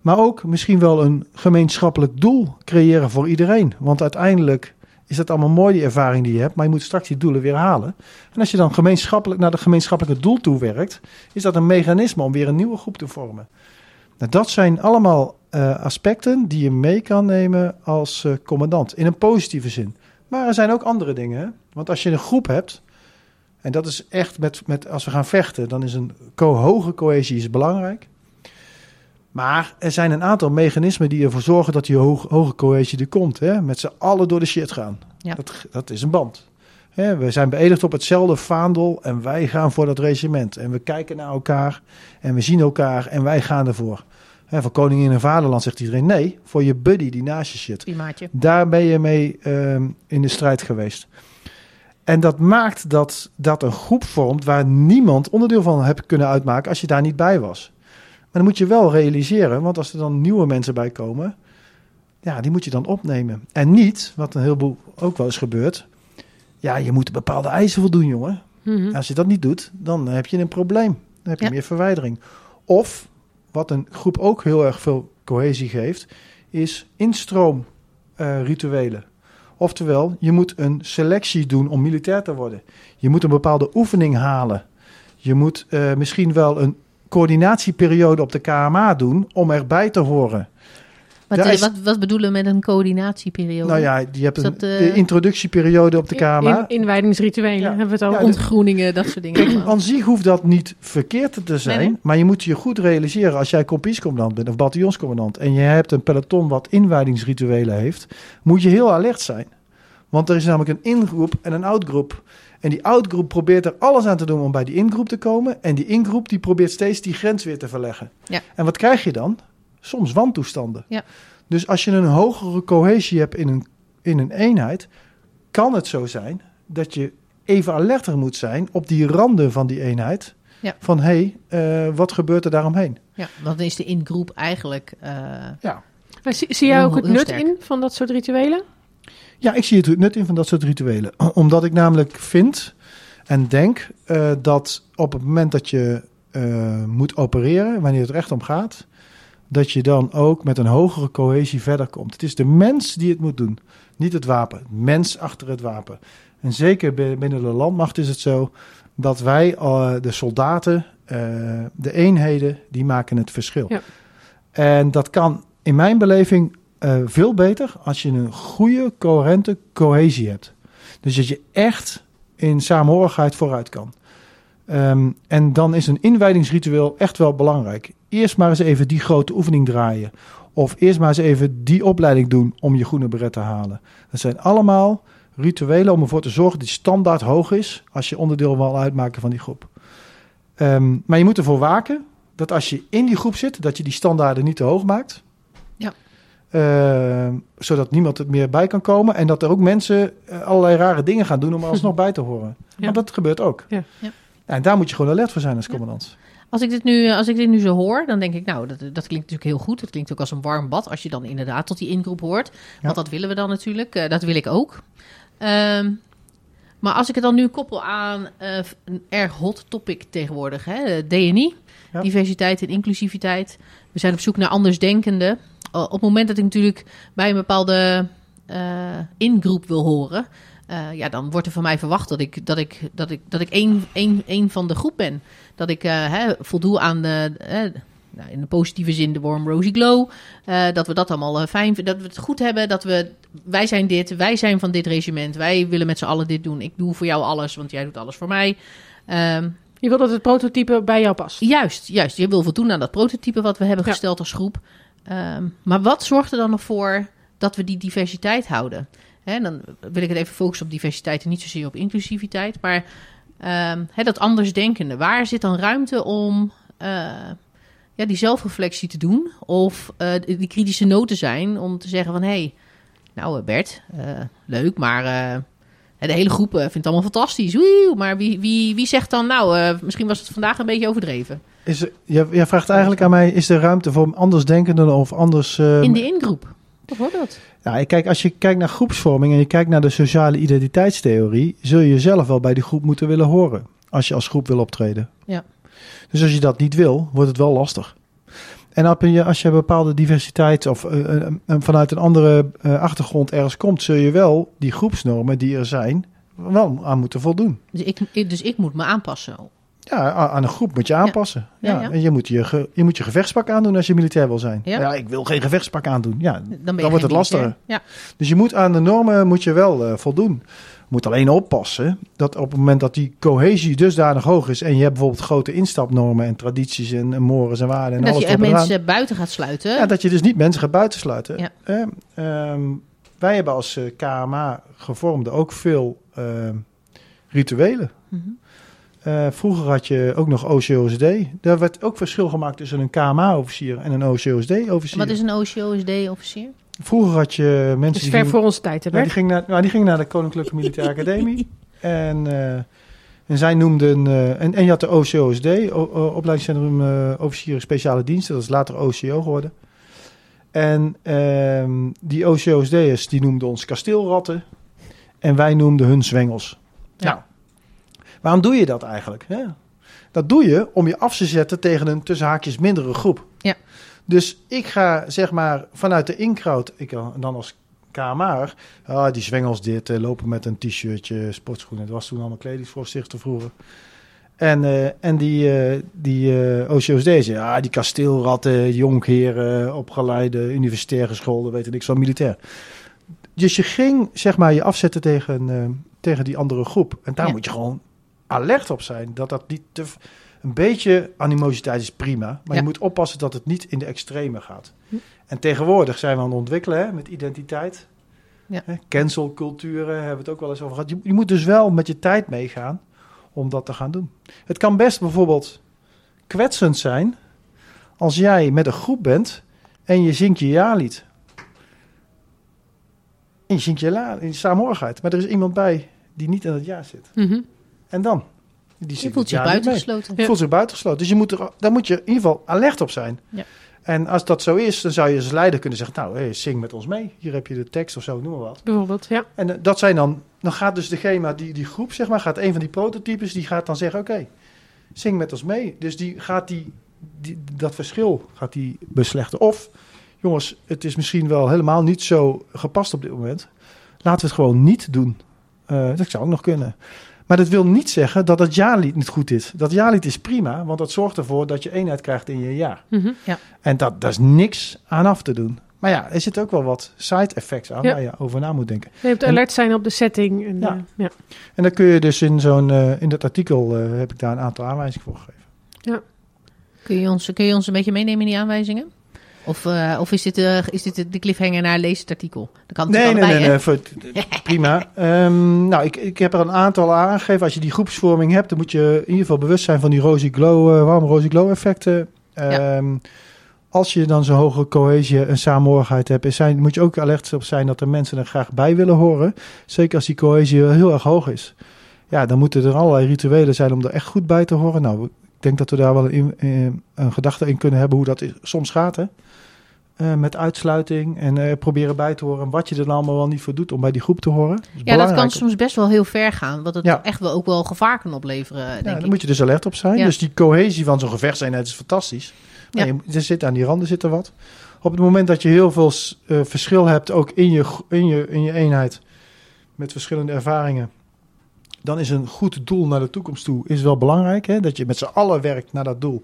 Maar ook misschien wel een gemeenschappelijk doel creëren voor iedereen. Want uiteindelijk is dat allemaal mooi, die ervaring die je hebt. Maar je moet straks die doelen weer halen. En als je dan gemeenschappelijk naar de gemeenschappelijke doel toe werkt, is dat een mechanisme om weer een nieuwe groep te vormen. Nou, dat zijn allemaal eh, aspecten die je mee kan nemen als eh, commandant. In een positieve zin. Maar er zijn ook andere dingen. Want als je een groep hebt. En dat is echt met, met als we gaan vechten, dan is een co hoge cohesie is belangrijk. Maar er zijn een aantal mechanismen die ervoor zorgen dat die hoge, hoge cohesie er komt. Hè? Met z'n allen door de shit gaan. Ja. Dat, dat is een band. Hè, we zijn beëdigd op hetzelfde vaandel en wij gaan voor dat regiment. En we kijken naar elkaar en we zien elkaar en wij gaan ervoor. Hè, voor koningin en vaderland zegt iedereen nee, voor je buddy die naast je zit. Primaatje. Daar ben je mee ehm, in de strijd geweest. En dat maakt dat dat een groep vormt waar niemand onderdeel van hebt kunnen uitmaken als je daar niet bij was. Maar dan moet je wel realiseren, want als er dan nieuwe mensen bij komen, ja, die moet je dan opnemen. En niet, wat een heleboel ook wel eens gebeurt, ja, je moet bepaalde eisen voldoen, jongen. Mhm. Als je dat niet doet, dan heb je een probleem. Dan heb je Ja. meer verwijdering. Of, wat een groep ook heel erg veel cohesie geeft, is instroomrituelen. Oftewel, je moet een selectie doen om militair te worden. Je moet een bepaalde oefening halen. Je moet eh, misschien wel een coördinatieperiode op de KMA doen om erbij te horen. Wat, eh, is- wat, wat bedoelen we met een coördinatieperiode? Nou ja, je hebt een eh, de introductieperiode op de KMA. In, inwijdingsrituelen Ja. hebben we het al. Ja, over. Ontgroeningen, dat soort dingen. Aan zich hoeft dat niet verkeerd te zijn. Nee, nee. Maar je moet je goed realiseren als jij kompiescommandant bent of bataljonscommandant. en je hebt een peloton wat inwijdingsrituelen heeft. moet je heel alert zijn. Want er is namelijk een ingroep en een outgroep. En die outgroep probeert er alles aan te doen om bij die ingroep te komen. En die ingroep die probeert steeds die grens weer te verleggen. Ja. En wat krijg je dan? Soms wantoestanden. Ja. Dus als je een hogere cohesie hebt in een, in een eenheid, kan het zo zijn dat je even alerter moet zijn op die randen van die eenheid. Ja. Van hé, hey, eh, wat gebeurt er daaromheen? Ja, want dan is de ingroep eigenlijk... eh, Ja. Maar zie, zie jij ook het nut sterk. in van dat soort rituelen? Ja, ik zie het nut in van dat soort rituelen. Omdat ik namelijk vind en denk eh, dat op het moment dat je eh, moet opereren, wanneer het recht om gaat, dat je dan ook met een hogere cohesie verder komt. Het is de mens die het moet doen, niet het wapen. Mens achter het wapen. En zeker bi- binnen de landmacht is het zo dat wij, eh, de soldaten, de eenheden, die maken het verschil. Ja. En dat kan in mijn beleving eh, veel beter als je een goede, coherente cohesie hebt. Dus dat je echt in samenhorigheid vooruit kan. Ehm, en dan is een inwijdingsritueel echt wel belangrijk. Eerst maar eens even die grote oefening draaien. Of eerst maar eens even die opleiding doen om je groene beret te halen. Dat zijn allemaal rituelen om ervoor te zorgen dat die standaard hoog is als je onderdeel wil uitmaken van die groep. Ehm, maar je moet ervoor waken dat als je in die groep zit, dat je die standaarden niet te hoog maakt. Ehm, zodat niemand er meer bij kan komen. En dat er ook mensen eh, allerlei rare dingen gaan doen om er alsnog bij te horen. Ja. Want dat gebeurt ook. Ja. Ja. en daar moet je gewoon alert voor zijn als Ja. commandant. Als ik, dit nu, als ik dit nu zo hoor, dan denk ik, nou, dat, dat klinkt natuurlijk heel goed. Het klinkt ook als een warm bad als je dan inderdaad tot die ingroep hoort. Want dat willen we dan natuurlijk. eh, dat wil ik ook. Ehm, maar als ik het dan nu koppel aan eh, een erg hot topic tegenwoordig, hè, eh, DNI, Ja. diversiteit en inclusiviteit. We zijn op zoek naar andersdenkenden. Uh, op het moment dat ik natuurlijk bij een bepaalde eh, ingroep wil horen, eh, ja, dan wordt er van mij verwacht dat ik, dat ik, dat ik, dat ik één, één, één van de groep ben. Dat ik eh, hè, voldoe aan de, eh, nou, in de positieve zin de warm rosy glow. eh, dat we dat allemaal eh, fijn vinden, dat we het goed hebben. Dat we, wij zijn dit, wij zijn van dit regiment. Wij willen met z'n allen dit doen. Ik doe voor jou alles, want jij doet alles voor mij. Ehm, Je wil dat het prototype bij jou past. Juist, juist. Je wil voldoen aan dat prototype wat we hebben Ja. gesteld als groep. Ehm, maar wat zorgt er dan nog voor dat we die diversiteit houden? Hè, dan wil ik het even focussen op diversiteit en niet zozeer op inclusiviteit. Maar ehm, dat andersdenkende. Waar zit dan ruimte om eh, ja, die zelfreflectie te doen? Of eh, die kritische noten zijn om te zeggen van... hé, hey, nou eh, Bert, leuk, maar... de hele groep vindt het allemaal fantastisch. Maar wie, wie, wie zegt dan, nou, misschien was het vandaag een beetje overdreven. Is er, jij, jij vraagt eigenlijk aan mij, is er ruimte voor andersdenkenden of anders... eh, In de ingroep, bijvoorbeeld. Ja, kijk, als je kijkt naar groepsvorming en je kijkt naar de sociale identiteitstheorie, zul je jezelf wel bij die groep moeten willen horen. Als je als groep wil optreden. Ja. Dus als je dat niet wil, wordt het wel lastig. En als je, als je bepaalde diversiteit of eh, eh, vanuit een andere eh, achtergrond ergens komt, zul je wel die groepsnormen die er zijn, wel aan moeten voldoen. Dus ik- dus ik moet me aanpassen. Ja, aan een groep moet je aanpassen. Ja, Ja, ja. En je moet je, ge- je moet je gevechtspak aandoen als je militair wil zijn. Ja. Ja, ik wil geen gevechtspak aandoen. Ja, Dan, wordt het lastiger. Ja, Dus je moet aan de normen moet je wel eh, voldoen. Je moet alleen oppassen dat op het moment dat die cohesie dusdanig hoog is... en je hebt bijvoorbeeld grote instapnormen en tradities en, en mores en waarden... en dat alles je eraan. mensen buiten gaat sluiten. Ja, dat je dus niet mensen gaat buitensluiten. Ja. Ehm, wij hebben als eh, KMA gevormde ook veel ehm, rituelen. Mhm. Eh, vroeger had je ook nog OCOSD. Daar werd ook verschil gemaakt tussen een KMA-officier en een OCOSD-officier. Wat is een OCOSD-officier? Vroeger had je mensen Dat is die ver gingen- voor onze tijd, hè Ja, die, Bert? ging naar, nou, die ging naar de Koninklijke Militaire Academie. En, eh, en zij noemden... eh, en, en je had de OCOSD, o, Opleidingscentrum eh, Officieren Speciale Diensten. Dat is later OCO geworden. En ehm, die OCOSD'ers die noemden ons kasteelratten. En wij noemden hun zwengels. Ja. Nou, waarom doe je dat eigenlijk? Hè? Dat doe je om je af te zetten tegen een tussen haakjes mindere groep. Ja. Dus ik ga zeg maar vanuit de inkraut, ik eh, dan als KMA'er, ah, die zwengels dit, eh, lopen met een t-shirtje, sportschoenen. Dat was toen allemaal kledingsvoorzichter vroeger. En, eh, en die, eh die eh OCOSD zei, ja, die kasteelratten, jonkheren, opgeleide, universitair gescholden, weet ik niks van militair. Dus je ging zeg maar je afzetten tegen, tegen die andere groep. En daar Ja. moet je gewoon alert op zijn. Dat dat niet te... Een beetje animositeit is prima. Maar Ja. je moet oppassen dat het niet in de extreme gaat. Hm. En tegenwoordig zijn we aan het ontwikkelen hè, met identiteit. Ja. Cancelculturen hebben we het ook wel eens over gehad. Je, je moet dus wel met je tijd meegaan om dat te gaan doen. Het kan best bijvoorbeeld kwetsend zijn als jij met een groep bent en je zingt je jaarlied. En je zingt je la in samenhorigheid. Maar er is iemand bij die niet in het jaar zit. Mhm. En dan? Die Je zit voelt mee. buitengesloten. Je voelt zich buitengesloten. Dus je moet er, daar moet je in ieder geval alert op zijn. Ja. En als dat zo is, dan zou je als leider kunnen zeggen... nou, hey, zing met ons mee. Hier heb je de tekst of zo, noem maar wat. Bijvoorbeeld, ja. En eh, dat zijn dan... Dan gaat dus degene, die, die groep, zeg maar... gaat een van die prototypes, die gaat dan zeggen... oké, zing met ons mee. Dus die gaat die, die, dat verschil gaat die beslechten. Of, jongens, het is misschien wel helemaal niet zo gepast op dit moment. Laten we het gewoon niet doen. Eh, dat zou ook nog kunnen. Maar dat wil niet zeggen dat het jaarlied niet goed is. Dat jaarlied is prima, want dat zorgt ervoor dat je eenheid krijgt in je jaar. Mhm. En dat, daar is niks aan af te doen. Maar ja, er zit ook wel wat side effects aan Ja. waar je over na moet denken. Je hebt En- alert zijn op de setting. En, Ja. ja. ja. En dan kun je dus in zo'n eh, in dat artikel eh, heb ik daar een aantal aanwijzingen voor gegeven. Kun je, ons, kun je ons een beetje meenemen in die aanwijzingen? Of, eh, of is dit, eh, is dit de cliffhanger naar lees het artikel? Dat kan Nee, nee, nee, nee, voor- prima. Ehm, nou, ik, ik heb er een aantal aangegeven. Als je die groepsvorming hebt, dan moet je in ieder geval bewust zijn van die rosy glow, eh, warme rosy glow effecten. Ehm, Als je dan zo'n hoge cohesie en samenhorigheid hebt, is zijn, moet je ook alert op zijn dat er mensen er graag bij willen horen. Zeker als die cohesie heel erg hoog is. Ja, dan moeten er allerlei rituelen zijn om er echt goed bij te horen. Nou, ik denk dat we daar wel een, een, een gedachte in kunnen hebben hoe dat is, soms gaat, hè. Eh, met uitsluiting en eh, proberen bij te horen wat je er dan allemaal wel niet voor doet om bij die groep te horen. Dat? Ja, dat kan soms best wel heel ver gaan. Wat het Ja. echt wel ook wel gevaar kan opleveren, Ja, denk daar moet je dus alert op zijn. Ja. Dus die cohesie van zo'n gevechtseenheid is fantastisch. Maar Ja. je, er zit aan die randen zit er wat. Op het moment dat je heel veel eh, verschil hebt, ook in je, in, je, in je eenheid, met verschillende ervaringen, dan is een goed doel naar de toekomst toe is wel belangrijk. Hè? Dat je met z'n allen werkt naar dat doel.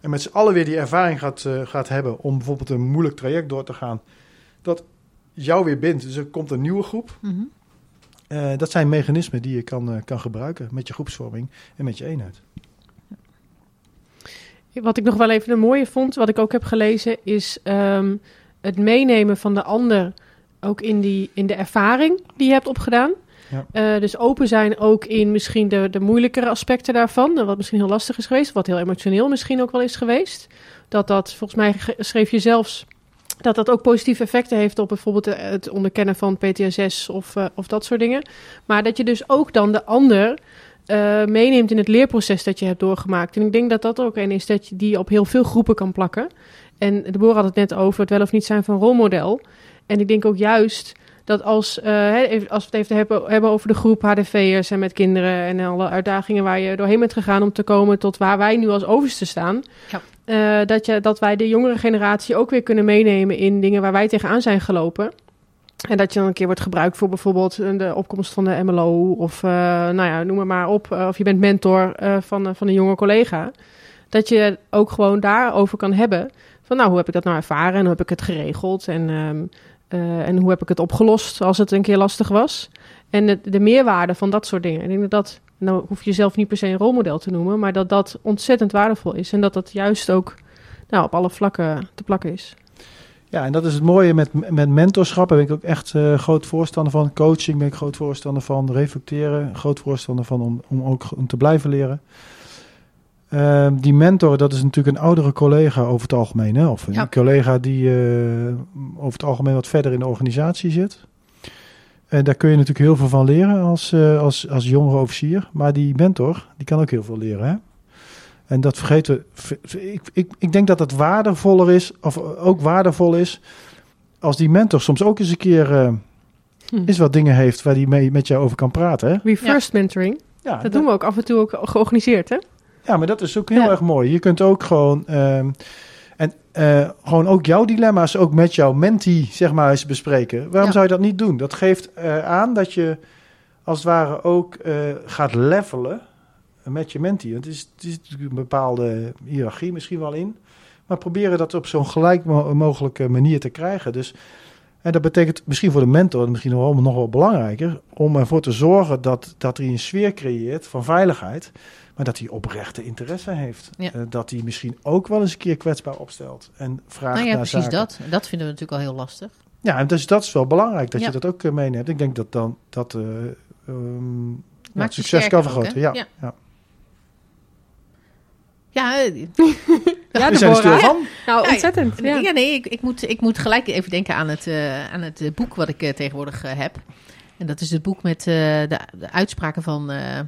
En met z'n allen weer die ervaring gaat, eh, gaat hebben om bijvoorbeeld een moeilijk traject door te gaan. Dat jou weer bindt. Dus er komt een nieuwe groep. Mhm. Eh, dat zijn mechanismen die je kan, eh, kan gebruiken met je groepsvorming en met je eenheid. Wat ik nog wel even een mooie vond, wat ik ook heb gelezen, is ehm, het meenemen van de ander ook in, die, in de ervaring die je hebt opgedaan. Ja. Eh, dus open zijn ook in misschien de, de moeilijkere aspecten daarvan, wat misschien heel lastig is geweest, wat heel emotioneel misschien ook wel is geweest. Dat dat, volgens mij schreef je zelfs, dat dat ook positieve effecten heeft op bijvoorbeeld eh, het onderkennen van PTSS of, eh, of dat soort dingen. Maar dat je dus ook dan de ander meeneemt in het leerproces dat je hebt doorgemaakt. En ik denk dat dat ook een is dat je die op heel veel groepen kan plakken. En de boer had het net over het wel of niet zijn van rolmodel. En ik denk ook juist dat als, eh, even- als we het even hebben, hebben over de groep HDV'ers en met kinderen en alle uitdagingen waar je doorheen bent gegaan om te komen tot waar wij nu als overste staan. Ja. eh, dat, je, dat wij de jongere generatie ook weer kunnen meenemen in dingen waar wij tegenaan zijn gelopen. En dat je dan een keer wordt gebruikt voor bijvoorbeeld eh, de opkomst van de MLO of nou ja, noem maar, maar op. Of je bent mentor van, van een jonge collega. Dat je ook gewoon daarover kan hebben. Van nou, hoe heb ik dat nou ervaren en hoe heb ik het geregeld en, ehm, eh, en hoe heb ik het opgelost als het een keer lastig was. En de, de meerwaarde van dat soort dingen. Ik denk dat nou hoef je jezelf niet per se een rolmodel te noemen, maar dat dat ontzettend waardevol is. En dat dat juist ook nou, op alle vlakken te plakken is. Ja, en dat is het mooie met, met mentorschap. Daar ben ik ook echt eh, groot voorstander van. Coaching ben ik groot voorstander van. Reflecteren, groot voorstander van om, om ook om te blijven leren. Ehm, die mentor, dat is natuurlijk een oudere collega over het algemeen. Hè? Of een Ja. collega die eh, over het algemeen wat verder in de organisatie zit. En daar kun je natuurlijk heel veel van leren als, eh, als, als jongere officier. Maar die mentor, die kan ook heel veel leren. Hè? En dat vergeten we. Ik, ik, ik denk dat het waardevoller is, of ook waardevol is, als die mentor soms ook eens een keer eh Hm. eens wat dingen heeft waar die mee met jou over kan praten. Hè? Reverse mentoring, Ja, dat doen we ook af en toe ook georganiseerd, hè? Ja, maar dat is ook heel Ja. erg mooi. Je kunt ook gewoon, ehm, en, eh, gewoon ook jouw dilemma's ook met jouw mentee zeg maar, eens bespreken. Waarom Ja. zou je dat niet doen? Dat geeft eh, aan dat je als het ware ook eh, gaat levelen met je mentee. Want het is, het is natuurlijk een bepaalde hiërarchie misschien wel in. Maar proberen dat op zo'n gelijk mo- mogelijke manier te krijgen. Dus, en dat betekent misschien voor de mentor, misschien nog wel, nog wel belangrijker, om ervoor te zorgen dat, dat hij een sfeer creëert van veiligheid. Maar dat hij oprechte interesse heeft. Ja. Eh, dat hij misschien ook wel eens een keer kwetsbaar opstelt. En vraagt Nou ja, naar precies zaken. dat. Dat vinden we natuurlijk al heel lastig. Ja, en dus dat is wel belangrijk dat Ja. je dat ook eh, meeneemt. Ik denk dat dan dat eh, ehm, Maakt succes kan vergroten. ja. Ja. Ja. Ja, Ja, We zijn er stil van. Nou, ontzettend. Ja, Ja. nee, ik, ik, moet, ik moet gelijk even denken aan het, eh, aan het boek wat ik tegenwoordig heb. En dat is het boek met eh, de, de uitspraken van eh,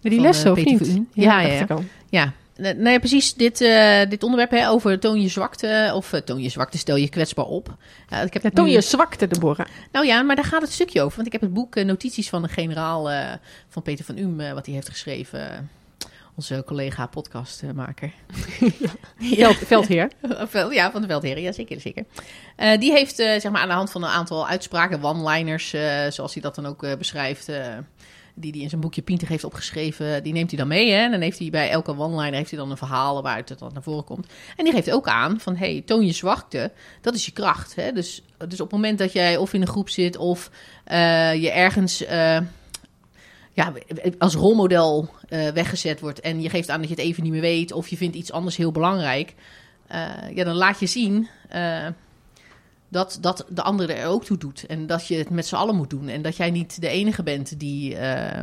Die Van, lessen eh, of Peter niet? Verhoeven. Ja, ja, ja. Ja, nee, nee, precies dit, eh, dit onderwerp hè, over toon je zwakte of eh, toon je zwakte, stel je kwetsbaar op. Ja, ik heb Ja, toon nu- je zwakte, Deborah. Nou ja, maar daar gaat het stukje over. Want ik heb het boek Notities van de generaal van Peter van eh, wat hij heeft geschreven. onze collega podcastmaker. Veld, veldheer. Ja, van de Veldheren, ja zeker. zeker. Die heeft zeg maar aan de hand van een aantal uitspraken, one-liners, zoals hij dat dan ook beschrijft, die hij in zijn boekje Pinter heeft opgeschreven, die neemt hij dan mee. Hè? En dan heeft hij bij elke one-liner heeft hij dan een verhaal waaruit het dan naar voren komt. En die geeft ook aan van, hey, toon je zwakte, dat is je kracht. Hè? Dus, dus op het moment dat jij of in een groep zit of eh, je ergens... eh, ja, als rolmodel eh, weggezet wordt en je geeft aan dat je het even niet meer weet of je vindt iets anders heel belangrijk, ja, dan laat je zien dat, dat de andere er ook toe doet. En dat je het met z'n allen moet doen. En dat jij niet de enige bent die. eh,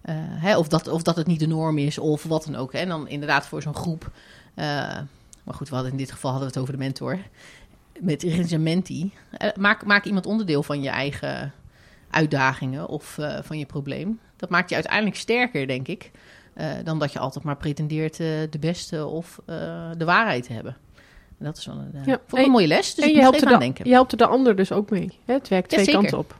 eh, hè, of, dat, of dat het niet de norm is, of wat dan ook. Hè. En dan inderdaad voor zo'n groep. eh, maar goed, we hadden in dit geval hadden we het over de mentor. Met. Eh, maak, maak iemand onderdeel van je eigen uitdagingen of van je probleem. Dat maakt je uiteindelijk sterker, denk ik. dan dat je altijd maar pretendeert de beste of de waarheid te hebben. En dat is wel een, eh, Ja, vond ik een mooie les. Dus en ik je helpt, er de, denken. je helpt er de ander dus ook mee. Hè? Het werkt Ja, twee kanten op.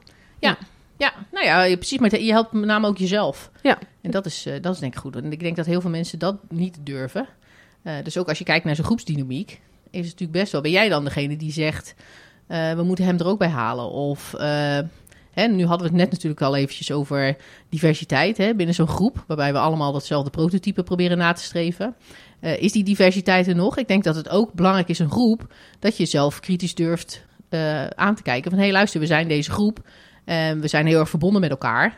Ja, nou ja, je- precies. Maar je helpt met name ook jezelf. Ja. En dat is, eh, dat is denk ik goed. En ik denk dat heel veel mensen dat niet durven. Eh, dus ook als je kijkt naar zo'n groepsdynamiek, is het natuurlijk best wel. Ben jij dan degene die zegt, we moeten hem er ook bij halen? Of, hè, nu hadden we het net natuurlijk al eventjes over diversiteit hè, binnen zo'n groep, waarbij we allemaal datzelfde prototype proberen na te streven. Eh, is die diversiteit er nog? Ik denk dat het ook belangrijk is, een groep, dat je zelf kritisch durft eh, aan te kijken. Van, hé hey, luister, we zijn deze groep. En we zijn heel erg verbonden met elkaar.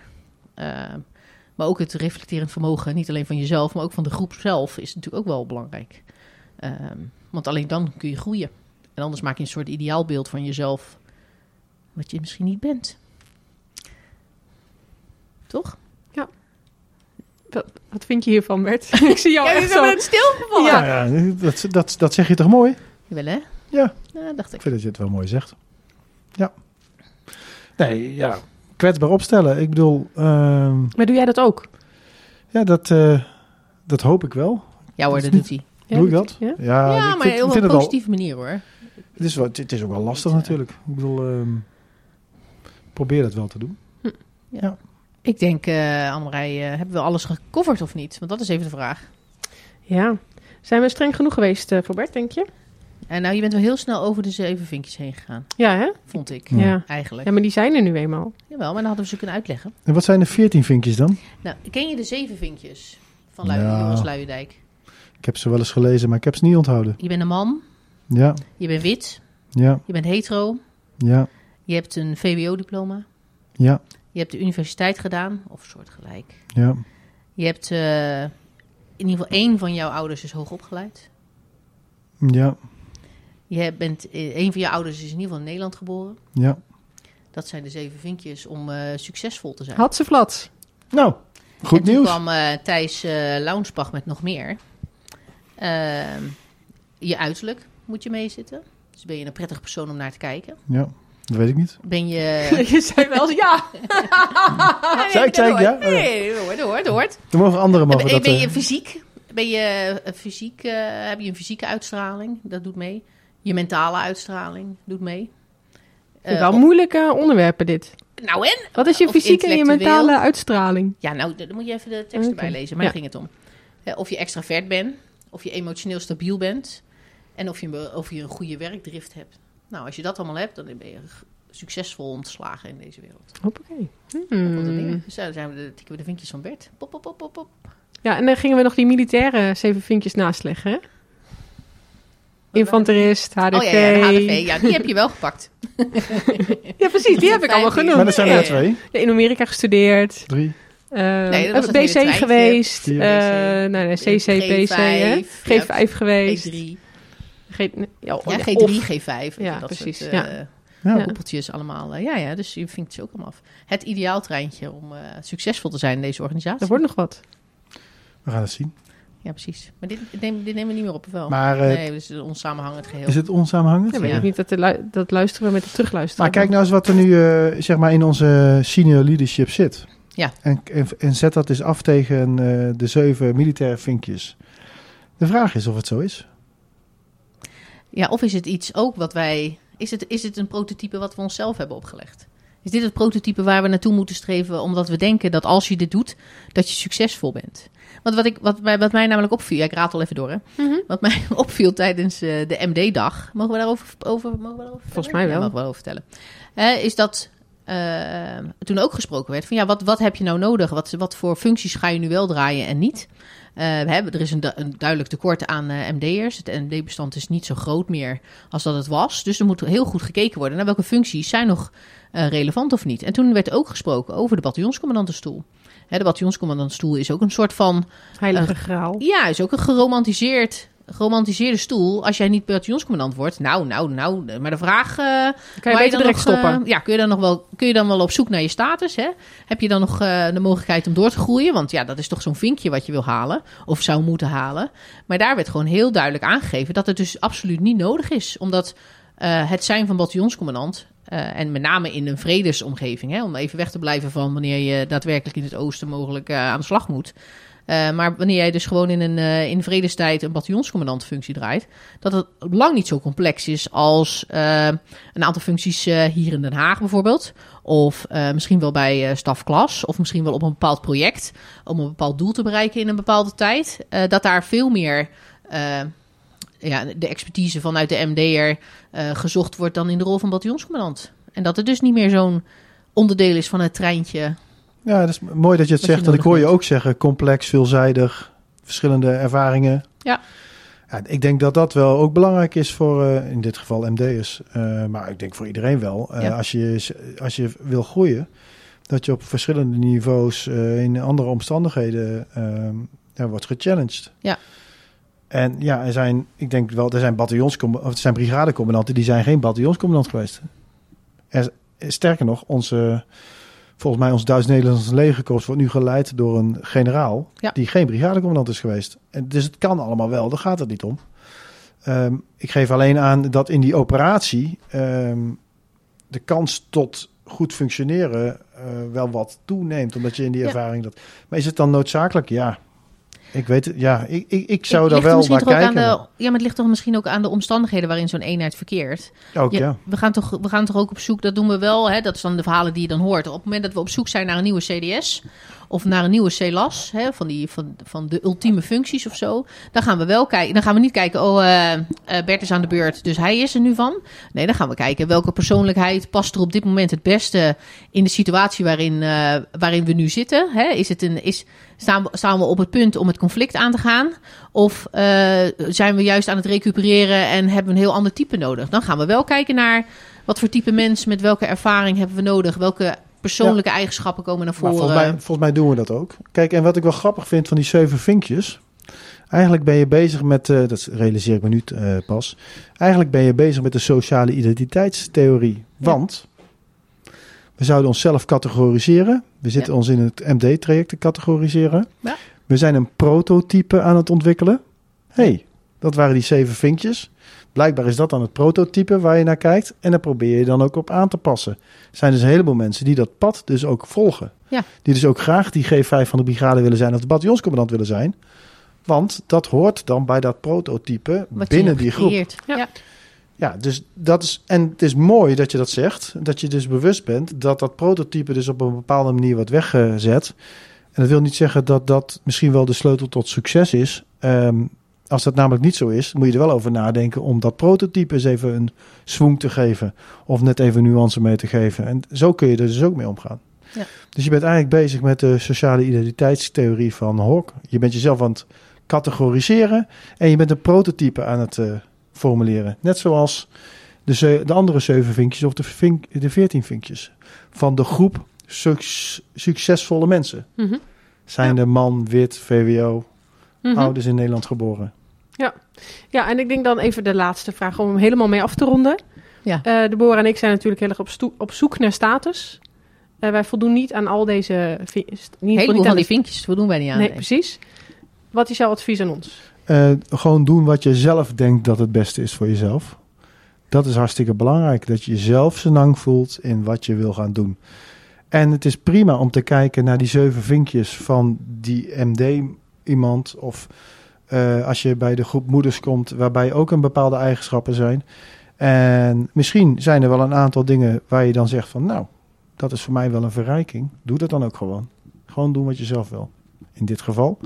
Maar ook het reflecterend vermogen, niet alleen van jezelf, maar ook van de groep zelf, is natuurlijk ook wel belangrijk. Um, want alleen dan kun je groeien. En anders maak je een soort ideaalbeeld van jezelf, wat je misschien niet bent. Toch? Ja. Wat, wat vind je hiervan, Bert? Ik zie jou ja, echt zo... stilgevallen. Ja, ja dat, dat, dat zeg je toch mooi? Jawel, hè? Ja. ja dacht ik. Ik vind dat je het wel mooi zegt. Ja. Nee, ja. Kwetsbaar opstellen. Ik bedoel... Uh, maar doe jij dat ook? Ja, dat, uh, dat hoop ik wel. Ja hoor, dat, dat doet hij. Ja, doe ik dat? Ja, ja, ja ik maar vind, op een positieve wel, manier hoor. Het is, wel, het is ook wel lastig Niet, natuurlijk. Ik bedoel, uh, probeer het wel te doen. Hm. Ja. Ik denk, uh, uh, hebben we alles gecoverd of niet? Want dat is even de vraag. Ja. Zijn we streng genoeg geweest uh, voor Bert, denk je? En nou, je bent wel heel snel over de zeven vinkjes heen gegaan. Ja, hè? Vond ik, ja. eigenlijk. Ja, maar die zijn er nu eenmaal. Jawel, maar dan hadden we ze kunnen uitleggen. En wat zijn de veertien vinkjes dan? Nou, ken je de zeven vinkjes van Lu ja. Joris Luijendijk? Ik heb ze wel eens gelezen, maar ik heb ze niet onthouden. Je bent een man. Ja. Je bent wit. Ja. Je bent hetero. Ja. Je hebt een VWO-diploma. Ja. Je hebt de universiteit gedaan, of soortgelijk. Ja. Je hebt uh, in ieder geval één van jouw ouders is hoog opgeleid. Ja. Je bent, een van je ouders is in ieder geval in Nederland geboren. Ja. Dat zijn de zeven vinkjes om uh, succesvol te zijn. Had ze flats. Nou, goed en nieuws. toen kwam uh, Thijs uh, Launsbach met nog meer. Ehm, je uiterlijk moet je meezitten. Dus ben je een prettig persoon om naar te kijken. Ja, dat weet ik niet. Ben je... je zei wel ja. zei ik, zei ik ja? Nee, hoort, hoort, hoort. Er mogen anderen mogen ben, dat... Ben je fysiek? Ben je fysiek, heb je een fysieke uitstraling? Dat doet mee. Je mentale uitstraling doet mee. Uh, wel moeilijke onderwerpen dit. Nou en? Wat is je fysieke en je mentale uitstraling? Ja, nou, dan moet je even de tekst okay. erbij lezen. Maar ja. daar ging het om. Of je extravert bent, of je emotioneel stabiel bent... en of je, of je een goede werkdrift hebt. Nou, als je dat allemaal hebt, dan ben je succesvol om te slagen in deze wereld. Hoppakee. Hmm. Dus daar zijn we de, tikken we de vinkjes van Bert. Pop, pop, pop, pop, pop. Ja, en dan gingen we nog die militaire zeven vinkjes naastleggen, hè? Infanterist, HDV. Oh ja, ja, HDV. Ja, die heb je wel gepakt. ja, precies. Die heb ik allemaal genoemd. Maar er zijn er twee. Ja, in Amerika gestudeerd. Drie. Uh, nee, dat was BC geweest. Uh, nee, nee, CC, PC. G5, G5 ja, geweest. G3. G, ja, ja, G3, of, G5. Ja, dat precies. Soort, uh, ja. Koppeltjes allemaal. ja, ja, dus je vindt het ook allemaal af. Het ideaaltreintje om uh, succesvol te zijn in deze organisatie. Er wordt nog wat. We gaan het zien. Ja, precies. Maar dit, dit, nemen, dit nemen we niet meer op, of wel? Maar, uh, nee, dus het is onsamenhangend geheel. Is het onsamenhangend? Ja, maar ja. niet dat, lu dat luisteren we met het terugluisteren. Maar kijk nou eens wat er nu uh, zeg maar in onze senior leadership zit. Ja. En, en, en zet dat eens af tegen eh, de zeven militaire vinkjes. De vraag is of het zo is. Ja, of is het iets ook wat wij. Is het, is het een prototype wat we onszelf hebben opgelegd? Is dit het prototype waar we naartoe moeten streven, omdat we denken dat als je dit doet, dat je succesvol bent? Want wat, ik, wat, mij, wat mij namelijk opviel, ja, ik raad al even door hè. Mhm. Wat mij opviel tijdens eh, de MD-dag, mogen we daarover over, mogen we daarover vertellen? Volgens mij wel. Ja, mogen we wel over vertellen. Is dat eh, toen ook gesproken werd van ja, wat, wat heb je nou nodig? Wat, wat voor functies ga je nu wel draaien en niet? Eh, hebben, er is een, du- een duidelijk tekort aan eh, MD'ers. Het MD-bestand is niet zo groot meer als dat het was. Dus er moet heel goed gekeken worden naar welke functies zijn nog eh, relevant of niet. En toen werd ook gesproken over de bataljonscommandantenstoel. Hè, de bataljonscommandantenstoel is ook een soort van Heilige graal. ja, is ook een geromantiseerd, geromantiseerde stoel. Als jij niet bataljonscommandant wordt. Nou, nou, nou. Maar de vraag... Kan je beter dan direct nog, eh, stoppen. ja, kun je, dan nog wel, kun je dan wel op zoek naar je status? Hè? Heb je dan nog eh, de mogelijkheid om door te groeien? Want ja, dat is toch zo'n vinkje wat je wil halen. Of zou moeten halen. Maar daar werd gewoon heel duidelijk aangegeven dat het dus absoluut niet nodig is. Omdat het zijn van bataljonscommandant... en met name in een vredesomgeving, hè, om even weg te blijven van wanneer je daadwerkelijk in het oosten mogelijk aan de slag moet. Eh, maar wanneer jij dus gewoon in een eh, in vredestijd een bataljonscommandantfunctie draait, dat het lang niet zo complex is als eh, een aantal functies hier in Den Haag bijvoorbeeld. Of misschien wel bij stafklas. Of misschien wel op een bepaald project. Om een bepaald doel te bereiken in een bepaalde tijd. Dat daar veel meer ja, de expertise vanuit de MD'er eh, gezocht wordt dan in de rol van bataljonscommandant. En dat het dus niet meer zo'n onderdeel is van het treintje. Ja, dat is mooi dat je het zegt. Dat ik hoor je ook zeggen, complex, veelzijdig, verschillende ervaringen. Ja. Ja, ik denk dat dat wel ook belangrijk is voor, eh, in dit geval MD'ers. Eh, maar ik denk voor iedereen wel. Eh, Ja. als, je, als je wil groeien, dat je op verschillende niveaus in andere omstandigheden ehm, ja, wordt gechallenged. Ja. En ja, er zijn, ik denk wel, er zijn bataljonscom- of er zijn brigadecommandanten die zijn geen bataljonscommandant geweest. Er, sterker nog, onze, volgens mij ons Duits-Nederlandse legerkorps wordt nu geleid door een generaal Ja. die geen brigadecommandant is geweest. En dus het kan allemaal wel, daar gaat het niet om. Ehm, ik geef alleen aan dat in die operatie ehm, de kans tot goed functioneren eh, wel wat toeneemt, omdat je in die Ja. ervaring dat. Maar is het dan noodzakelijk? Ja, ik weet het. Ja, ik, ik, ik zou daar wel naar kijken. Aan de, ja, maar het ligt toch misschien ook aan de omstandigheden waarin zo'n eenheid verkeert. Ook Ja, ja. We, gaan toch, we gaan toch ook op zoek, dat doen we wel, hè, dat is dan de verhalen die je dan hoort. Op het moment dat we op zoek zijn naar een nieuwe CDS of naar een nieuwe CLAS, hè, van, die, van, van de ultieme functies of zo, dan gaan we wel kijken. Dan gaan we niet kijken, oh, eh, eh, Bert is aan de beurt, dus hij is er nu van. Nee, dan gaan we kijken welke persoonlijkheid past er op dit moment het beste in de situatie waarin, eh, waarin we nu zitten. Hè? Is het een, is, staan, we, staan we op het punt om het conflict aan te gaan? Of zijn we juist aan het recupereren en hebben we een heel ander type nodig? Dan gaan we wel kijken naar wat voor type mens, met welke ervaring hebben we nodig? Welke persoonlijke eigenschappen komen naar voren? volgens, mij, volgens mij doen we dat ook. Kijk, en wat ik wel grappig vind van die zeven vinkjes. Eigenlijk ben je bezig met, eh, dat realiseer ik me nu eh, pas. Eigenlijk ben je bezig met de sociale identiteitstheorie. Want we zouden onszelf categoriseren. We zitten Ja. ons in het MD-traject te categoriseren. Ja. We zijn een prototype aan het ontwikkelen. hey, dat waren die zeven vinkjes. Blijkbaar is dat dan het prototype waar je naar kijkt. En daar probeer je dan ook op aan te passen. Er zijn dus een heleboel mensen die dat pad dus ook volgen. Ja. Die dus ook graag die G5 van de brigade willen zijn of de bataljonscommandant willen zijn. Want dat hoort dan bij dat prototype Wat binnen die groep. Ja. Ja. Ja, dus dat is. En het is mooi dat je dat zegt. Dat je dus bewust bent dat dat prototype dus op een bepaalde manier wordt weggezet. En dat wil niet zeggen dat dat misschien wel de sleutel tot succes is. Ehm, als dat namelijk niet zo is, moet je er wel over nadenken om dat prototype eens even een swing te geven. Of net even nuance mee te geven. En zo kun je er dus ook mee omgaan. Ja. Dus je bent eigenlijk bezig met de sociale identiteitstheorie van Hawk. Je bent jezelf aan het categoriseren en je bent een prototype aan het eh, formuleren. Net zoals de, ze- de andere zeven vinkjes of de, vink, de veertien vinkjes van de groep suc- succesvolle mensen. Mhm. Zijn de man, wit, VWO, Mhm. ouders in Nederland geboren. Ja, en ik denk dan even de laatste vraag om hem helemaal mee af te ronden. Ja. Eh, Deborah en ik zijn natuurlijk heel erg op, op zoek naar status. Eh, wij voldoen niet aan al deze... vi- st- Een Niet, heleboel niet van aan die vinkjes voldoen wij niet aan. Nee, nee. precies. Wat is jouw advies aan ons? Eh, gewoon doen wat je zelf denkt dat het beste is voor jezelf. Dat is hartstikke belangrijk. Dat je jezelf senang voelt in wat je wil gaan doen. En het is prima om te kijken naar die zeven vinkjes van die MD-iemand. Of eh, als je bij de groep moeders komt, waarbij ook een bepaalde eigenschappen zijn. En misschien zijn er wel een aantal dingen waar je dan zegt van, nou, dat is voor mij wel een verrijking. Doe dat dan ook gewoon. Gewoon doen wat je zelf wil. In dit geval.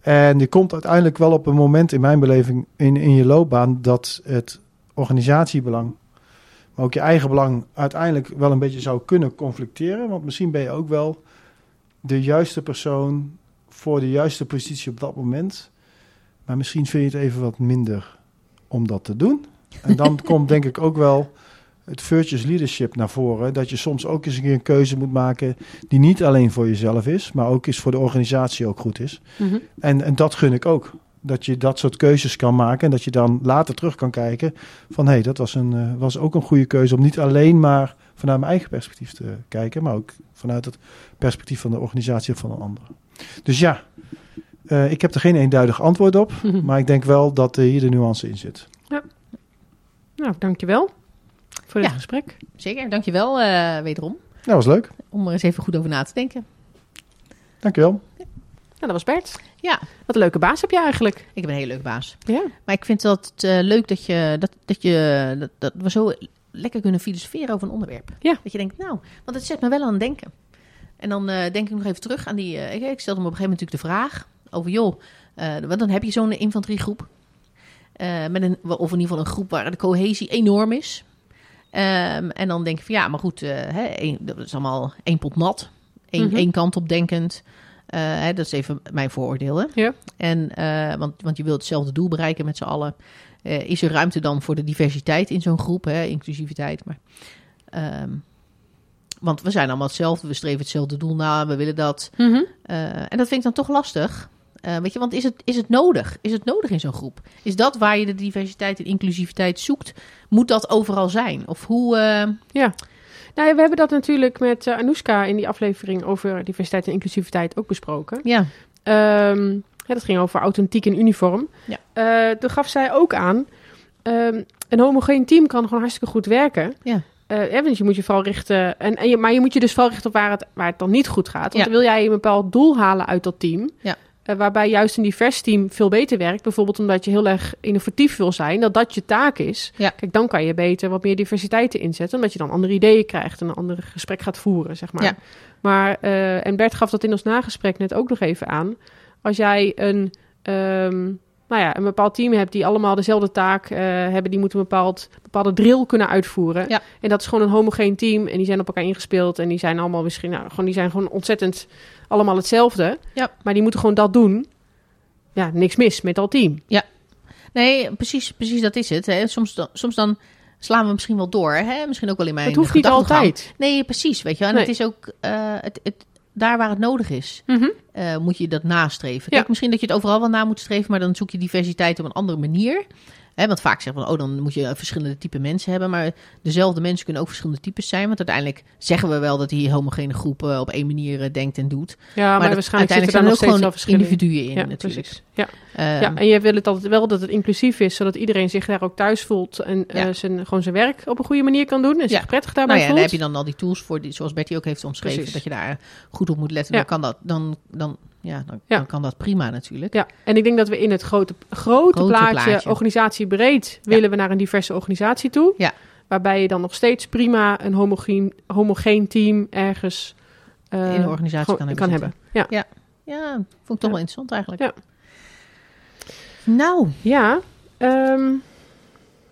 En je komt uiteindelijk wel op een moment in mijn beleving in, in je loopbaan dat het organisatiebelang, maar ook je eigen belang uiteindelijk wel een beetje zou kunnen conflicteren. Want misschien ben je ook wel de juiste persoon voor de juiste positie op dat moment. Maar misschien vind je het even wat minder om dat te doen. En dan komt denk ik ook wel het virtuous leadership naar voren. Dat je soms ook eens een keer een keuze moet maken die niet alleen voor jezelf is, maar ook eens voor de organisatie ook goed is. Mhm. En, en dat gun ik ook. Dat je dat soort keuzes kan maken en dat je dan later terug kan kijken van hé, hey, dat was, een, eh, was ook een goede keuze om niet alleen maar vanuit mijn eigen perspectief te kijken, maar ook vanuit het perspectief van de organisatie of van een ander. Dus ja, eh, ik heb er geen eenduidig antwoord op, maar ik denk wel dat hier de nuance in zit. Nou, dankjewel voor dit Ja. gesprek. Zeker, dankjewel eh wederom. Dat was leuk. Om er eens even goed over na te denken. Dankjewel. Nou, dat was Bert. Ja, Wat een leuke baas heb je eigenlijk. ik heb een hele leuke baas. Ja. Maar ik vind dat eh, leuk dat, je, dat, dat, je, dat, dat we zo lekker kunnen filosoferen over een onderwerp. Ja. Dat je denkt, nou, want het zet me wel aan het denken. En dan eh, denk ik nog even terug aan die... ik, ik stelde me op een gegeven moment natuurlijk de vraag over, joh, eh, want dan heb je zo'n infanteriegroep. eh, met een, of in ieder geval een groep waar de cohesie enorm is. Ehm, en dan denk ik van, ja, maar goed, eh, hè, dat is allemaal één pot nat. Eén, Mhm. één kant op denkend. Hè, dat is even mijn vooroordeel, hè. Ja. En, want, want je wilt hetzelfde doel bereiken met z'n allen. Is er ruimte dan voor de diversiteit in zo'n groep, hè? inclusiviteit? Maar, ehm, want we zijn allemaal hetzelfde, we streven hetzelfde doel na, we willen dat. Mhm. En dat vind ik dan toch lastig. Eh, weet je, want is het, is het nodig? Is het nodig in zo'n groep? Is dat waar je de diversiteit en inclusiviteit zoekt? Moet dat overal zijn? Of hoe... eh, Nou, ja, we hebben dat natuurlijk met eh, Anoushka in die aflevering over diversiteit en inclusiviteit ook besproken. ja, Ehm, ja, dat ging over authentiek en uniform. Ja. Toen gaf zij ook aan, ehm, een homogeen team kan gewoon hartstikke goed werken. Ja. Hè, want je moet je vooral richten, en, en je, maar je moet je dus vooral richten op waar het, waar het dan niet goed gaat. Want Ja. dan wil jij een bepaald doel halen uit dat team. Ja. Eh, waarbij juist een divers team veel beter werkt. Bijvoorbeeld omdat je heel erg innovatief wil zijn. Dat dat je taak is. Ja. Kijk, dan kan je beter wat meer diversiteit inzetten. Omdat je dan andere ideeën krijgt en een ander gesprek gaat voeren, zeg maar. Ja. Maar, eh, en Bert gaf dat in ons nagesprek net ook nog even aan. Als jij een, ehm, nou ja, een bepaald team hebt die allemaal dezelfde taak eh, hebben, die moeten een bepaald, bepaalde drill kunnen uitvoeren. Ja. En dat is gewoon een homogeen team en die zijn op elkaar ingespeeld en die zijn allemaal misschien, nou, gewoon, die zijn gewoon ontzettend allemaal hetzelfde. Ja. Maar die moeten gewoon dat doen. Ja, niks mis met dat team. nee, precies, precies dat is het. Hè. Soms, dan, soms dan slaan we misschien wel door. Hè? Misschien ook wel in mijn Het hoeft niet altijd. Nee, precies. Weet je wel. En Nee. het is ook eh, het, het, daar waar het nodig is, Mhm. eh, moet je dat nastreven. Ja. Kijk, misschien dat je het overal wel na moet streven, maar dan zoek je diversiteit op een andere manier. Hè, want vaak zeggen we, oh, dan moet je verschillende type mensen hebben. Maar dezelfde mensen kunnen ook verschillende types zijn. Want uiteindelijk zeggen we wel dat die homogene groep eh, op één manier eh, denkt en doet. Ja, maar, waarschijnlijk zitten uiteindelijk nog er ook gewoon verschillen individuen in Ja, natuurlijk. precies. Ja. Eh, ja, en je wil het altijd wel dat het inclusief is, zodat iedereen zich daar ook thuis voelt en eh, zijn, gewoon zijn werk op een goede manier kan doen en zich prettig daarbij nou ja, en voelt. daar heb je dan al die tools voor, die, zoals Betty ook heeft omschreven, Precies. dat je daar goed op moet letten. Dan kan dat, dan, dan, ja, dan, Ja. dan kan dat prima natuurlijk. Ja, en ik denk dat we in het grote, grote, Grote plaatje, plaatje. organisatiebreed, willen we naar een diverse organisatie toe. Ja. Waarbij je dan nog steeds prima een homogeen, homogeen team ergens eh, in de organisatie gewoon- kan hebben. kan hebben. Ja. Ja, vond ik toch Ja. wel interessant eigenlijk. Ja. Nou, Ja, ehm,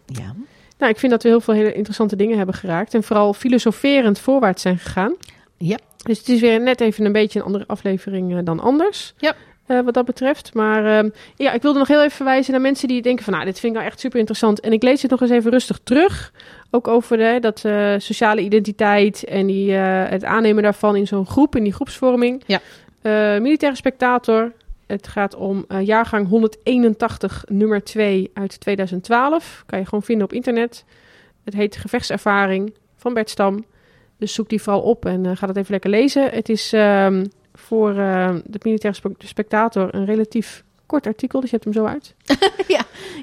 ja. nou, ik vind dat we heel veel hele interessante dingen hebben geraakt. En vooral filosoferend voorwaarts zijn gegaan. Ja. Dus het is weer net even een beetje een andere aflevering eh, dan anders. Ja. eh, wat dat betreft. Maar ehm, ja, ik wilde nog heel even verwijzen naar mensen die denken van... nou, dit vind ik nou echt super interessant. En ik lees het nog eens even rustig terug. Ook over de, dat eh, sociale identiteit en die, het aannemen daarvan in zo'n groep, in die groepsvorming. Ja. Militaire spectator. Het gaat om jaargang 181, nummer 2 uit 2012. Kan je gewoon vinden op internet. Het heet Gevechtservaring van Bert Stam. Dus zoek die vooral op en eh, ga dat even lekker lezen. Het is ehm, voor eh, de militaire spe- spectator een relatief kort artikel, dus je hebt hem zo uit.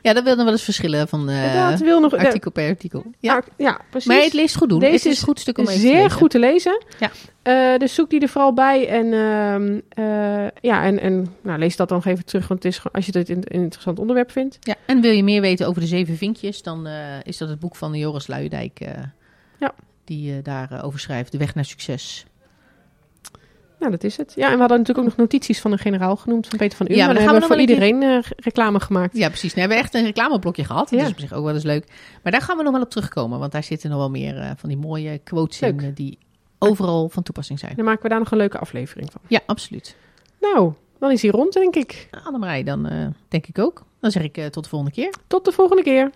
Ja, dat wil nog wel eens verschillen van eh, dat wil nog... artikel per artikel. Ja. Ja, ja precies. Maar het leest goed doen. Deze het is een goed stuk om even zeer goed te lezen. Ja. Eh, dus zoek die er vooral bij en, ehm, eh, ja, en, en nou, lees dat dan nog even terug, want het is, als je het een, een interessant onderwerp vindt. Ja, en wil je meer weten over de zeven vinkjes, dan is dat het boek van Joris Luijendijk. Ja. Die eh, daarover schrijft, De Weg naar Succes. Ja, dat is het. Ja, en we hadden natuurlijk ook nog notities van een generaal genoemd, van Peter van Uur. Ja, maar dan hebben we voor iedereen eh, reclame gemaakt. Ja, precies. Nou, we hebben echt een reclameblokje gehad. Ja. Dat is op zich ook wel eens leuk. Maar daar gaan we nog wel op terugkomen, want daar zitten nog wel meer eh, van die mooie quotes in Leuk. eh, die overal van toepassing zijn. Dan maken we daar nog een leuke aflevering van. Ja, absoluut. Nou, dan is hij rond, denk ik. Nou, Annemarij, dan eh, denk ik ook. Dan zeg ik eh, tot de volgende keer. Tot de volgende keer.